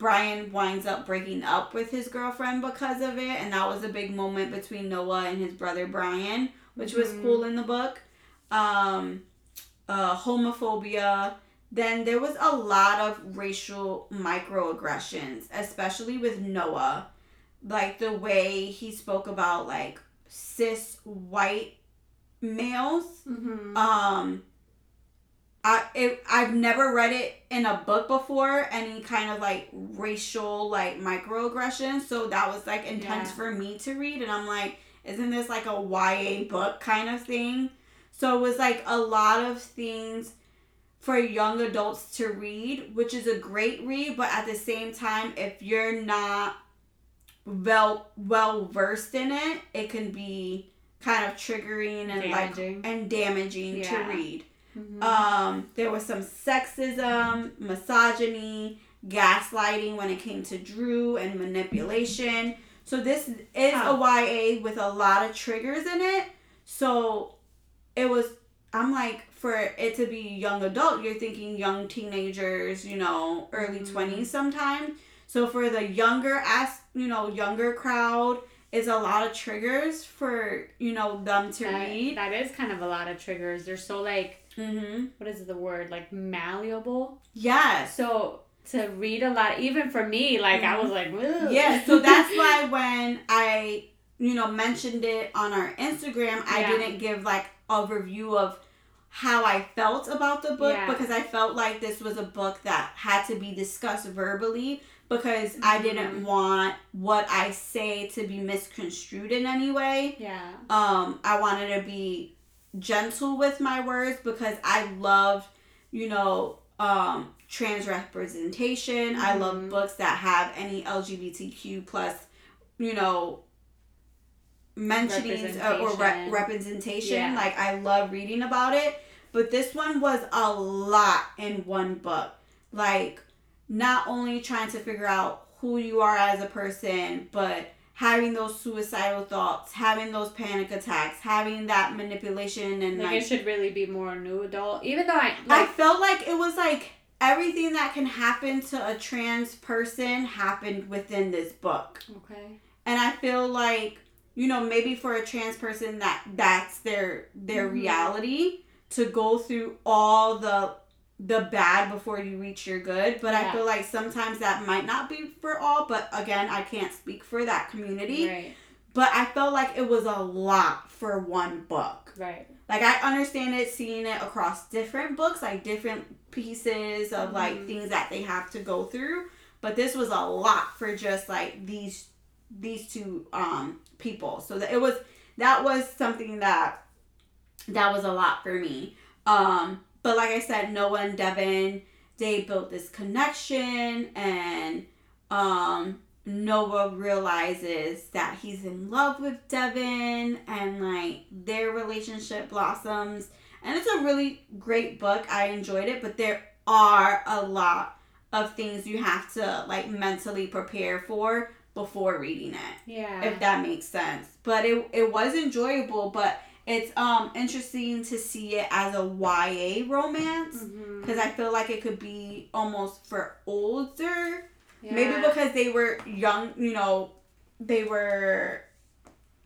Brian winds up breaking up with his girlfriend because of it and that was a big moment between Noah and his brother Brian, which was Mhm. cool in the book. Um uh homophobia then there was a lot of racial microaggressions, especially with Noah. Like the way he spoke about like cis white males. Mm-hmm. Um I it, I've never read it in a book before, any kind of like racial like microaggressions. So that was like intense Yeah. for me to read and I'm like, isn't this like a YA book kind of thing? So it was like a lot of things for young adults to read, which is a great read, but at the same time, if you're not well well versed in it, it can be kind of triggering and Damaging. like and damaging Yeah. to read. Mhm. Um, there was some sexism, misogyny, gaslighting when it came to Drew and manipulation. So this is a YA with a lot of triggers in it. So it was I'm like for it to be young adult, you're thinking young teenagers, you know, early Mhm. 20s sometime. So for the younger as you know, younger crowd is a lot of triggers for, you know, them to that, read. that is kind of a lot of triggers. They're so like Mhm. what is the word like malleable. Yeah. So to read a lot, even for me, like I was like, Ugh. Yeah, so that's why when I, you know, mentioned it on our Instagram, I Yeah. didn't give like a review of how I felt about the book Yeah. because I felt like this was a book that had to be discussed verbally because I didn't want what I say to be misconstrued in any way. yeah, Um, I wanted to be gentle with my words because I love, you know, um, trans representation. I love Mhm. books that have any LGBTQ plus, you know, mentionings or, or re- Representation. representation. Yeah. Like I love reading about it, but this one was a lot in one book. Like not only trying to figure out who you are as a person, but having those suicidal thoughts, having those panic attacks, having that manipulation and like, like, it should really be more new adult. Even though I I felt like it was like everything that can happen to a trans person happened within this book. okay, And I feel like, you know, maybe for a trans person that that's their their Mhm. reality to go through all the the bad before you reach your good, but I feel like sometimes that might not be for all, but again, I can't speak for that community. right, But I felt like it was a lot for one book. right, Like I understand it seeing it across different books, like different pieces of like Mhm. things that they have to go through, but this was a lot for just like these these two um people. So that it was that was something that that was a lot for me. Um but like I said, Noah and Devin, they built this connection and um Noah realizes that he's in love with Devin and like their relationship blossoms. And it's a really great book. I enjoyed it, but there are a lot of things you have to like mentally prepare for before reading it. yeah, If that makes sense. But it it was enjoyable, but it's um interesting to see it as a YA romance because I feel like it could be almost for older Yeah. Maybe because they were young, you know, they were,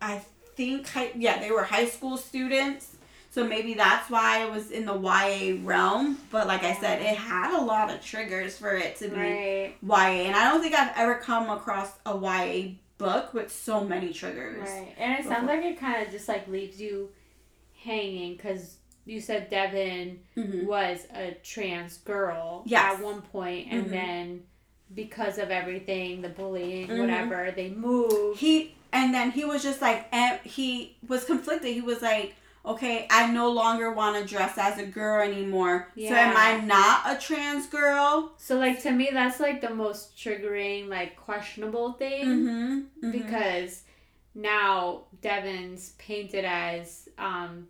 I think, high, yeah, they were high school students. So maybe that's why it was in the YA realm. But like I said, it had a lot of triggers for it to be right, YA. And I don't think I've ever come across a YA book with so many triggers. right, and it sounds like it kind of just like leaves you hanging because you said Devin hmm was a trans girl Yes. at one point, and Mhm. then because of everything, the bullying, Mhm. whatever, they moved. He, and then he was just like, and he was conflicted. He was like, okay, I no longer want to dress as a girl anymore. So am I not a trans girl? So like to me, that's like the most triggering, like questionable thing Mm-hmm. because now Devin's painted as um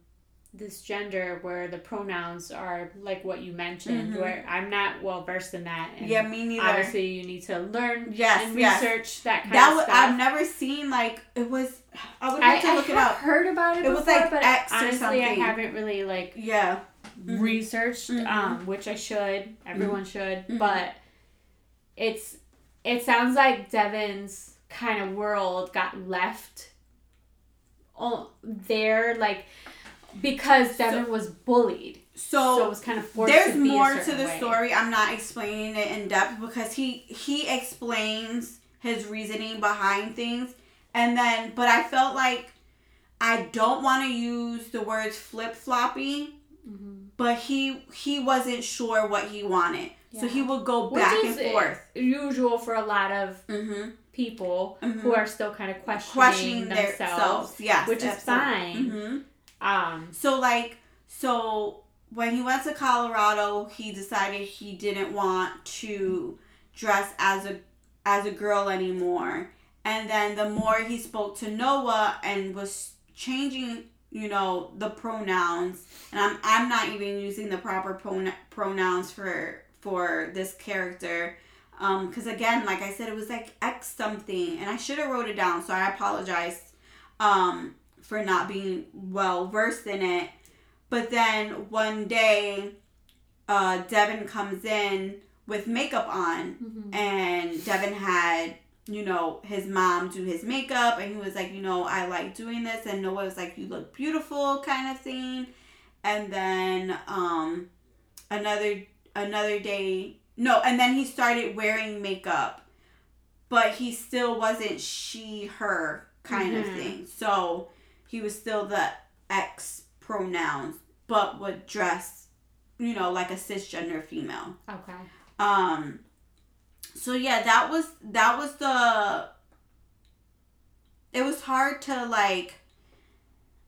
this gender where the pronouns are like what you mentioned Mhm. where i'm not well versed in that and yeah, me neither. obviously you need to learn Yes, and yes. research that kind that of stuff I've never seen like it was. I would I, have to I look it up. heard about it, It was like but X or honestly, I haven't really like Yeah. Mhm. researched, Mhm. um, which I should. Everyone should, Mhm. but it's it sounds like Devin's kind of world got left on there, like because Devin was bullied, so, so it was kind of forced. there's to be a more to the way. story. I'm not explaining it in depth because he he explains his reasoning behind things, and then but I felt like I don't want to use the words flip floppy, Mhm. but he he wasn't sure what he wanted, so he would go Which back is and forth. usual for a lot of Mm-hmm. people Mhm. who are still kind of questioning, Questioning themselves, themselves, yes, which is absolutely. fine. Mhm. Um, So like so when he went to Colorado, he decided he didn't want to dress as a as a girl anymore. And then the more he spoke to Noah and was changing, you know, the pronouns, and I'm I'm not even using the proper pron- pronouns for for this character. Um, because again, like I said, it was like X something, and I should have wrote it down, so I apologize um for not being well versed in it. But then one day, uh, Devin comes in with makeup on, Mhm. and Devin had you know his mom do his makeup, and he was like, you know, I like doing this, and Noah was like, you look beautiful, kind of thing. And then um, another another day, no, and then he started wearing makeup, but he still wasn't she her kind of Mhm. thing. So he was still the X pronouns, but would dress, you know, like a cisgender female. Okay. Um so yeah, that was that was the it was hard to like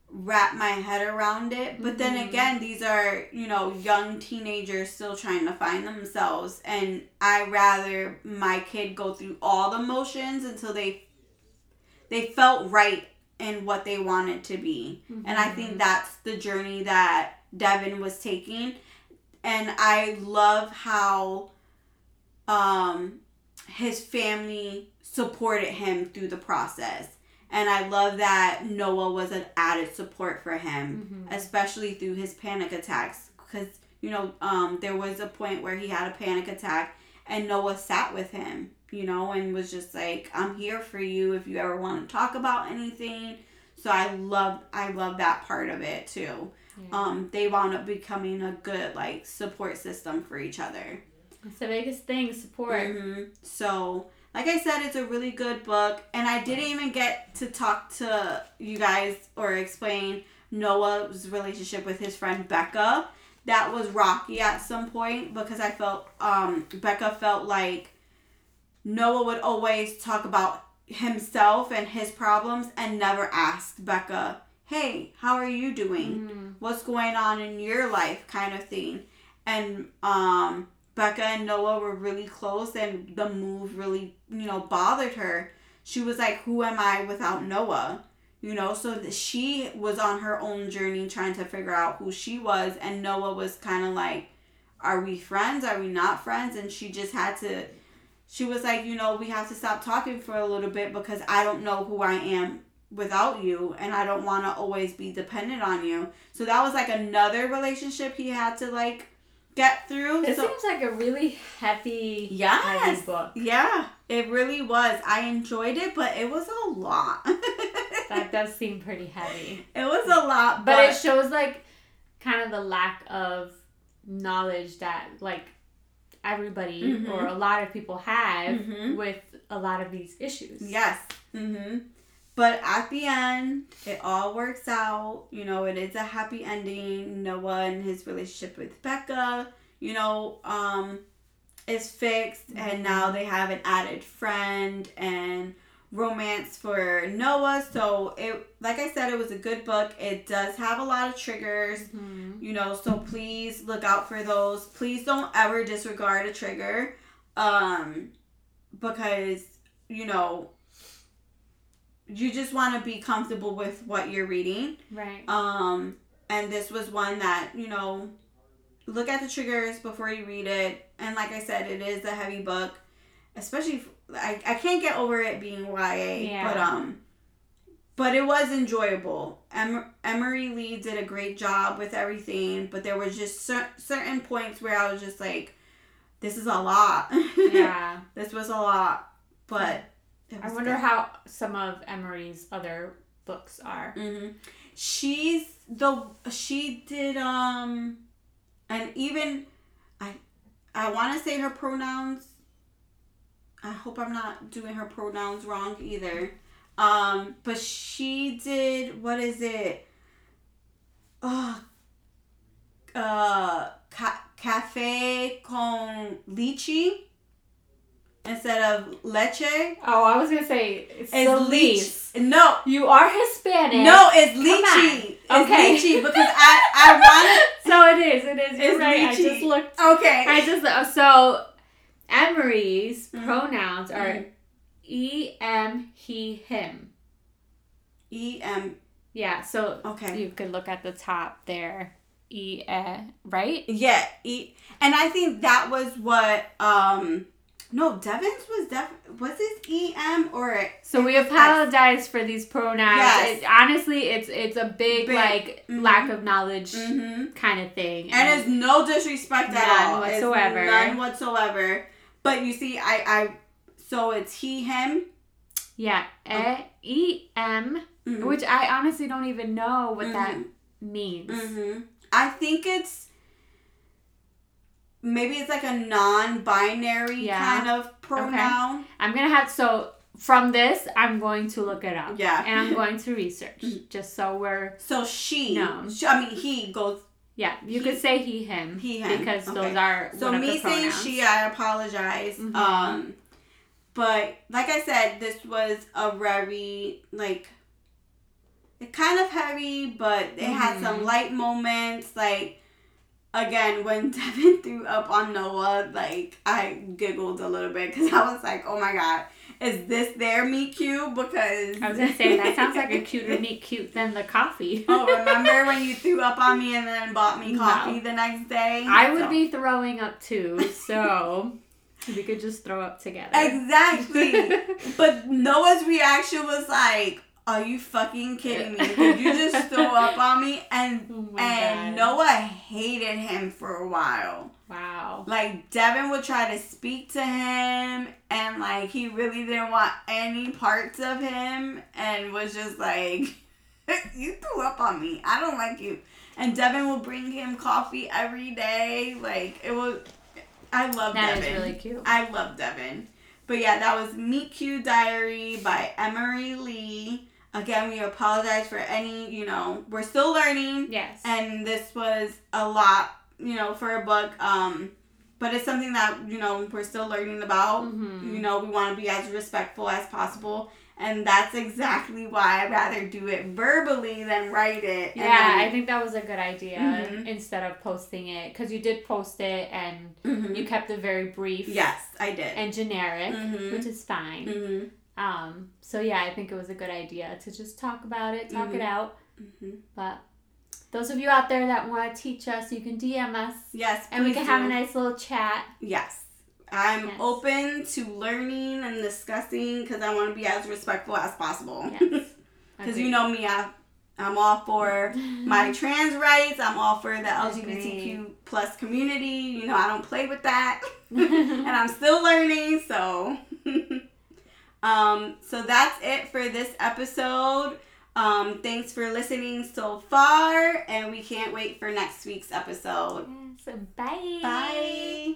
wrap my head around it. But then Mhm. again, these are, you know, young teenagers still trying to find themselves and I rather my kid go through all the motions until they they felt right in what they wanted to be. And I think that's the journey that Devin was taking. And I love how um his family supported him through the process. And I love that Noah was an added support for him, Mhm. especially through his panic attacks. Because, you know, um, there was a point where he had a panic attack and Noah sat with him, you know, and was just like, I'm here for you if you ever want to talk about anything. So I love I love that part of it too. Yeah. Um, they wound up becoming a good like support system for each other. It's the biggest thing, support. hmm So, like I said, it's a really good book, and I didn't even get to talk to you guys or explain Noah's relationship with his friend Becca. That was rocky at some point because I felt um, Becca felt like Noah would always talk about himself and his problems and never asked Becca, "Hey, how are you doing?" Mhm. what's going on in your life? kind of thing. And um becca and noah were really close and the move really you know bothered her. She was like who am i without noah? You know so that she was on her own journey trying to figure out who she was and noah was kind of like are we friends? Are we not friends? And she just had to she was like you know we have to stop talking for a little bit because i don't know who i am without you and I don't want to always be dependent on you. So that was like another relationship he had to like get through. It so seems like a really heavy, Yes. heavy book. yeah, it really was. I enjoyed it, but it was a lot. That does seem pretty heavy. it was a lot, But, but, it shows like kind of the lack of knowledge that like everybody Mhm. or a lot of people have Mhm. with a lot of these issues. yes. Mhm. But at the end, it all works out. You know, it is a happy ending. Noah and his relationship with Becca, you know, um, is fixed, and now they have an added friend and romance for Noah. So it, like I said, it was a good book. It does have a lot of triggers, Mhm. you know. So please look out for those. Please don't ever disregard a trigger, um, because you know you just want to be comfortable with what you're reading. Right. Um, and this was one that, you know, look at the triggers before you read it. And like I said, it is a heavy book, especially, I, I can't get over it being YA, Yeah. but, um, but it was enjoyable. Em- Emery Lee did a great job with everything, but there was just cer- certain points where I was just like, this is a lot. yeah. this was a lot, but it I wonder good. how some of Emery's other books are. hmm She's the she did um, and even I I want to say her pronouns. I hope I'm not doing her pronouns wrong either. Um, but she did what is it? Oh, uh, ca- cafe con leche instead of leche. Oh, I was gonna say it's It's least. No, You are Hispanic. no, it's lychee. It's Okay. lychee because I I wanted So it is. It is. You're It's right. I just looked. Okay. I just so Emery's Mhm. pronouns are Mhm. e, m, he, him. E M. Yeah. So Okay. you could look at the top there. E, eh, right? Yeah. E. And I think that was what. Um. No, Devin's was def. Was it E M or So we apologize for these pronouns. Yes. It, honestly, it's it's a big, Big. like Mhm. lack of knowledge Mm-hmm. kind of thing. And it's no disrespect at all. It's whatsoever. none whatsoever. But you see, I, I, so it's he, him. yeah, e, e, m, Mhm. which I honestly don't even know what that Mhm. means. Mhm. I think it's maybe it's like a non-binary Yeah. kind of pronoun. I'm gonna have so from this, I'm going to look it up. Yeah. and I'm going to research Mhm. just so we're So she, No. sh- I mean he goes yeah. You He- could say he, him, he, him. because Okay. those are So me saying she, I apologize. Mhm. Um, but like I said, this was a very like it kind of heavy, but it had Mhm. some light moments. Like again, when Devin threw up on Noah, like I giggled a little bit because I was like, oh my god. Is this their meet cute? Because I was gonna say that sounds like a cuter meet cute than the coffee. oh, remember when you threw up on me and then bought me No. coffee the next day? I would So- be throwing up too, so we could just throw up together. Exactly. But Noah's reaction was like, "Are you fucking kidding me? Did you just throw up on me?" And oh and God. Noah hated him for a while. Wow. Like Devin would try to speak to him, and like he really didn't want any parts of him, and was just like, "You threw up on me. I don't like you." And Devin will bring him coffee every day. Like it was. I love That is Devin. really cute. I love Devin. But yeah, that was Meet Cute Diary by Emery Lee. Again, we apologize for any, you know, we're still learning Yes. and this was a lot, you know, for a book. Um, but it's something that, you know, we're still learning about. Mhm. You know, we want to be as respectful as possible. And that's exactly why I'd rather do it verbally than write it. Yeah, then- I think that was a good idea Mhm. instead of posting it because you did post it and Mhm. you kept it very brief. Yes, I did. And generic, Mhm. which is fine. Mhm. Um. So yeah, I think it was a good idea to just talk about it, talk it Mhm. out. But those of you out there that want to teach us, you can DM us Yes, and we can have a nice little chat. Yes. I'm Yes. open to learning and discussing because I want to be as respectful as possible. Yes. Because you know me, I, I'm all for my trans rights. I'm all for the LGBTQ plus community. You know, I don't play with that, and I'm still learning. So, um, so that's it for this episode. Um, thanks for listening so far, and we can't wait for next week's episode. So, bye. Bye.